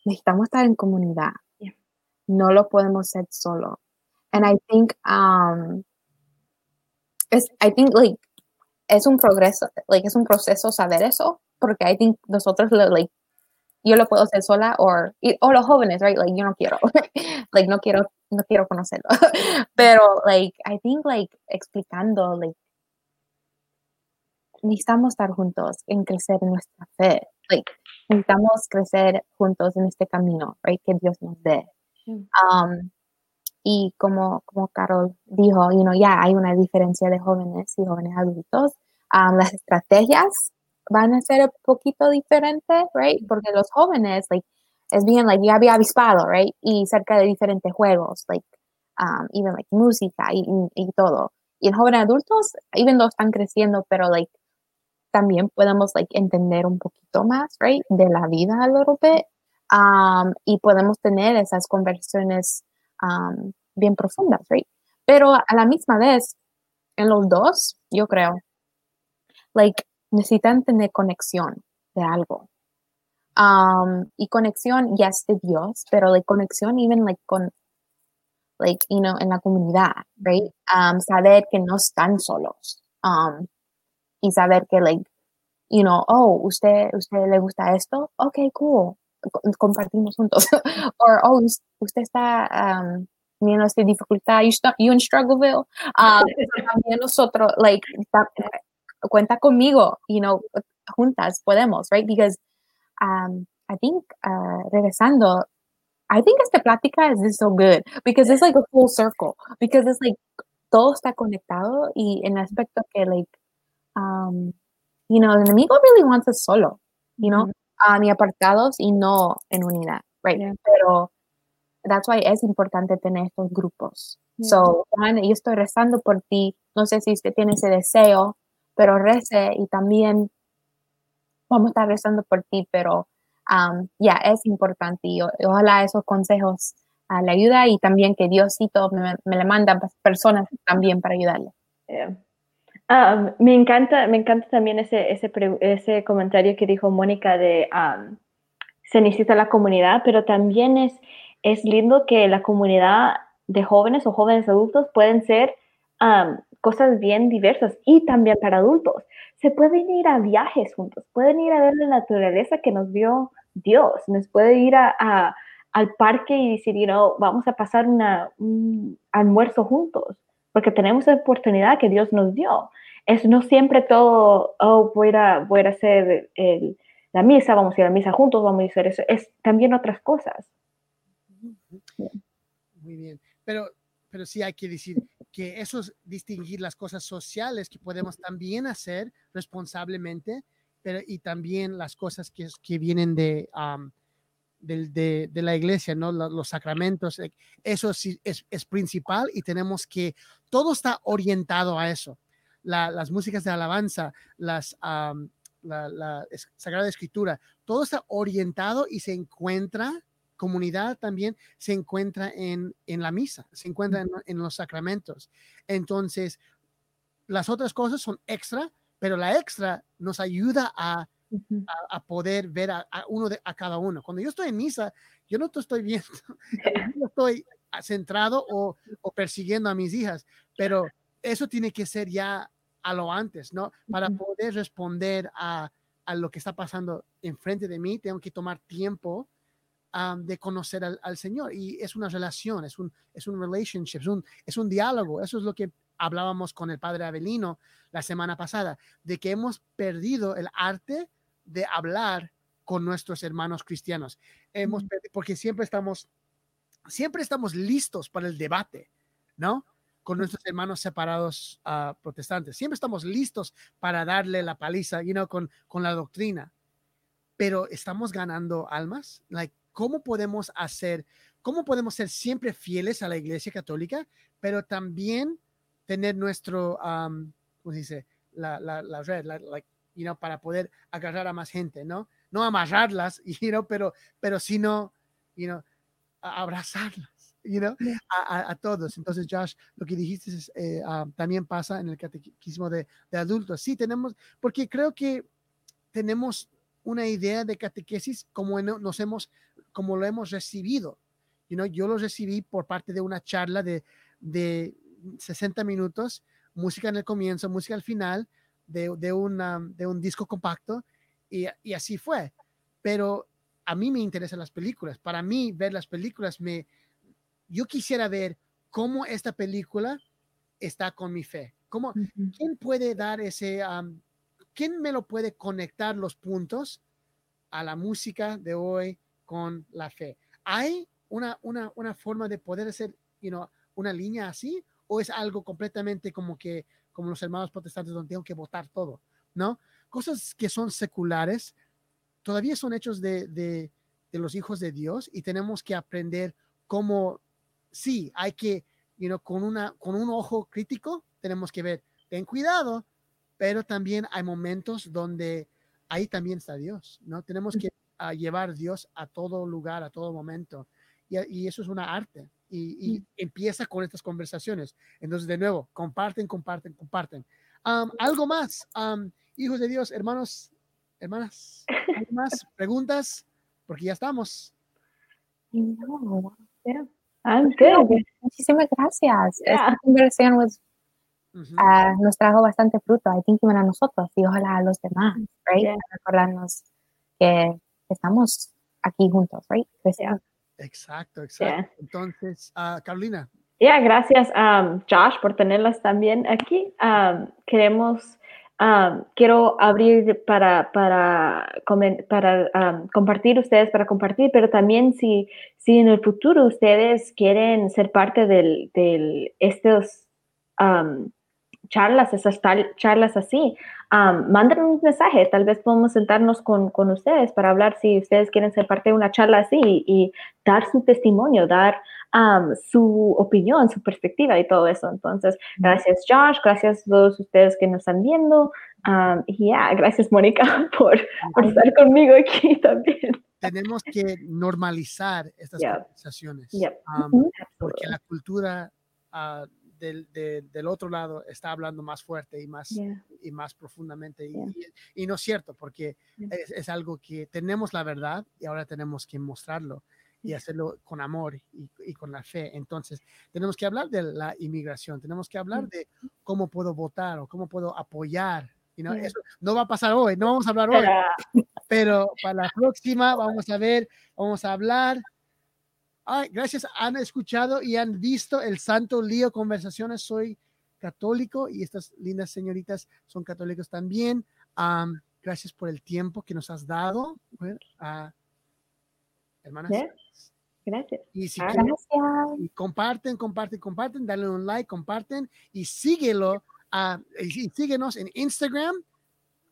[SPEAKER 3] necesitamos estar en comunidad. No lo podemos hacer solo. And I think, um, es, I think, like, es un progreso, like, es un proceso saber eso, porque I think nosotros, like, yo lo puedo hacer sola o, o los jóvenes, right? Like, yo no quiero, like, no quiero, no quiero conocerlo. Pero, like, I think, like, explicando, like, necesitamos estar juntos en crecer en nuestra fe. Like, necesitamos crecer juntos en este camino, right? Que Dios nos dé. Mm. Um, y como, como Carol dijo, you know, ya hay una diferencia de jóvenes y jóvenes adultos. Um, las estrategias van a ser un poquito diferentes, right? Porque los jóvenes, like, es bien, like, ya había avispado, right? Y cerca de diferentes juegos, like, um, even, like, música y, y, todo. Y en jóvenes adultos, even though están creciendo, pero, like, también podemos, like, entender un poquito más, right? De la vida a little bit. Um, y podemos tener esas conversaciones um, bien profundas, right? Pero a la misma vez, en los dos, yo creo, like, necesitan tener conexión de algo. Um, y conexión, yes, de Dios, pero like conexión even like con, like, you know, en la comunidad, right? Um, saber que no están solos. Um, y saber que, like, you know, oh, usted, usted le gusta esto, okay, cool, compartimos juntos. or, oh, usted está um, teniendo esta dificultad, you, you in Struggleville, um, también nosotros, like, cuenta conmigo, you know, juntas podemos, right? Because um, I think, uh, regresando, I think esta plática is so good because it's like a full circle because it's like todo está conectado y en aspecto que like um, you know, el enemigo really wants us solo, you know, um, y apartados y no en unidad, right? Pero that's why es importante tener estos grupos. So, Juan, yo estoy rezando por ti. No sé si usted tiene ese deseo, pero rece y también vamos a estar rezando por ti, pero um, ya es importante y, ojalá esos consejos uh, le ayuda y también que Diosito me, me le manda personas también para ayudarle.
[SPEAKER 2] me encanta, me encanta también ese, ese, ese comentario que dijo Mónica de se necesita la comunidad, pero también es, es lindo que la comunidad de jóvenes o jóvenes adultos pueden ser cosas bien diversas y también para adultos. Se pueden ir a viajes juntos, pueden ir a ver la naturaleza que nos dio Dios, nos puede ir a, al parque y decir, you vamos a pasar una, un almuerzo juntos porque tenemos la oportunidad que Dios nos dio. Es no siempre todo, oh, voy a, voy a hacer la misa, vamos a ir a la misa juntos, vamos a hacer eso. Es también otras cosas.
[SPEAKER 1] Muy bien. Pero, pero sí hay que decir que eso es distinguir las cosas sociales que podemos también hacer responsablemente, pero y también las cosas que, que vienen de, de, la iglesia, ¿no? Los, sacramentos, eh, eso sí es, es, principal y tenemos que, todo está orientado a eso. las músicas de alabanza, las, la, Sagrada Escritura, todo está orientado y se encuentra, comunidad también se encuentra en, en la misa, se encuentra en, en los sacramentos. Entonces, las otras cosas son extra, pero la extra nos ayuda a a, poder ver a, uno de a cada uno. Cuando yo estoy en misa, yo no te estoy viendo, yo estoy centrado o, o, persiguiendo a mis hijas, pero eso tiene que ser ya a lo antes, ¿no? Para poder responder a, a lo que está pasando enfrente de mí, tengo que tomar tiempo de conocer al, al, Señor. Y es una relación, es un, es un relationship, es un, es un diálogo. Eso es lo que hablábamos con el padre Avelino la semana pasada, de que hemos perdido el arte de hablar con nuestros hermanos cristianos. Hemos, porque siempre estamos, siempre estamos listos para el debate, ¿no? Con nuestros hermanos separados uh, protestantes. Siempre estamos listos para darle la paliza, you know, con, con la doctrina. Pero estamos ganando almas. Like, ¿Cómo podemos hacer, cómo podemos ser siempre fieles a la Iglesia Católica, pero también tener nuestro, um, ¿cómo se dice? La, la, la red, like, you know, para poder agarrar a más gente, ¿no? No amarrarlas, you know, pero, pero sino, you know, abrazarlas, you know, a, a, todos. Entonces, Josh, lo que dijiste es, eh, ah, también pasa en el catequismo de, de, adultos. Sí, tenemos, porque creo que tenemos una idea de catequesis como nos hemos, como lo hemos recibido. You know, yo lo recibí por parte de una charla de, de 60 minutos, música en el comienzo, música al final, de, de, una, de un disco compacto y, y, así fue. Pero a mí me interesan las películas. Para mí, ver las películas, me, yo quisiera ver cómo esta película está con mi fe. ¿Cómo, ¿Quién puede dar ese, quién me lo puede conectar los puntos a la música de hoy con la fe? ¿Hay una, una, una forma de poder hacer you know, una línea así? ¿O es algo completamente como que como los hermanos protestantes donde tengo que votar todo, ¿no? Cosas que son seculares todavía son hechos de, de, los hijos de Dios y tenemos que aprender cómo, sí, hay que, you know, con, una, con un ojo crítico, tenemos que ver, ten cuidado, pero también hay momentos donde ahí también está Dios, ¿no? Tenemos que ah, llevar Dios a todo lugar, a todo momento. Y, y eso es una arte y, empieza con estas conversaciones. Entonces, de nuevo, comparten, comparten, comparten. Um, algo más, um, hijos de Dios, hermanos, hermanas, ¿algo más preguntas, porque ya estamos.
[SPEAKER 3] No,
[SPEAKER 2] Yeah. I'm good.
[SPEAKER 3] muchísimas gracias.
[SPEAKER 2] Yeah.
[SPEAKER 3] Esta conversación was,
[SPEAKER 1] Ujú.
[SPEAKER 3] ah, nos trajo bastante fruto, I think, even a nosotros y ojalá a los demás, right?
[SPEAKER 2] Yeah.
[SPEAKER 3] Recordarnos que estamos aquí juntos, right? Creciendo.
[SPEAKER 1] Exacto, exacto. Entonces, ah, Carolina,
[SPEAKER 2] Ya, gracias um, Josh por tenerlas también aquí. Um, queremos, um, quiero abrir para, para, para um, compartir ustedes, para compartir, pero también si, si en el futuro ustedes quieren ser parte del, del estos um, charlas, esas tal- charlas así, um, manden un mensaje, tal vez podemos sentarnos con, con ustedes para hablar si ustedes quieren ser parte de una charla así y, y dar su testimonio, dar um, su opinión, su perspectiva y todo eso. Entonces, gracias Josh, gracias a todos ustedes que nos están viendo. um, y ya, gracias Mónica por, por estar conmigo aquí también.
[SPEAKER 1] tenemos que normalizar estas
[SPEAKER 2] Yeah.
[SPEAKER 1] conversaciones.
[SPEAKER 2] Yep.
[SPEAKER 1] porque la cultura ah, del, de- del otro lado está hablando más fuerte y más,
[SPEAKER 2] Yeah.
[SPEAKER 1] y más profundamente. Y,
[SPEAKER 2] Yeah.
[SPEAKER 1] y- y no es cierto, porque es, es algo que tenemos la verdad y ahora tenemos que mostrarlo y hacerlo con amor y, y con la fe. Entonces, tenemos que hablar de la inmigración, tenemos que hablar
[SPEAKER 2] Mm.
[SPEAKER 1] de cómo puedo votar o cómo puedo apoyar. you know. Eso no va a pasar hoy, no vamos a hablar hoy,
[SPEAKER 2] pero
[SPEAKER 1] para la próxima vamos a ver, vamos a hablar. Ay, gracias, han escuchado y han visto el Santo Lío Conversaciones. Soy católico y estas lindas señoritas son católicos también. Am, gracias por el tiempo que nos has dado, bueno, hermanas.
[SPEAKER 2] Yeah. Gracias.
[SPEAKER 1] Y si
[SPEAKER 2] Ah,
[SPEAKER 1] quieren,
[SPEAKER 3] Gracias.
[SPEAKER 1] comparten, comparten, comparten, dale un like, comparten y síguelo y, y síguenos en Instagram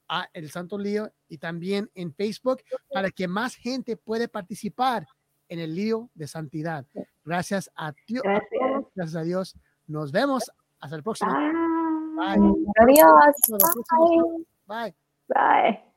[SPEAKER 1] a El Santo Lío y también en Facebook para que más gente puede participar en el lío de santidad. Gracias a Dios,
[SPEAKER 2] Gracias.
[SPEAKER 1] gracias a Dios. Nos vemos hasta el próximo.
[SPEAKER 2] Bye.
[SPEAKER 1] Bye.
[SPEAKER 3] Adiós.
[SPEAKER 1] Bye.
[SPEAKER 2] Bye.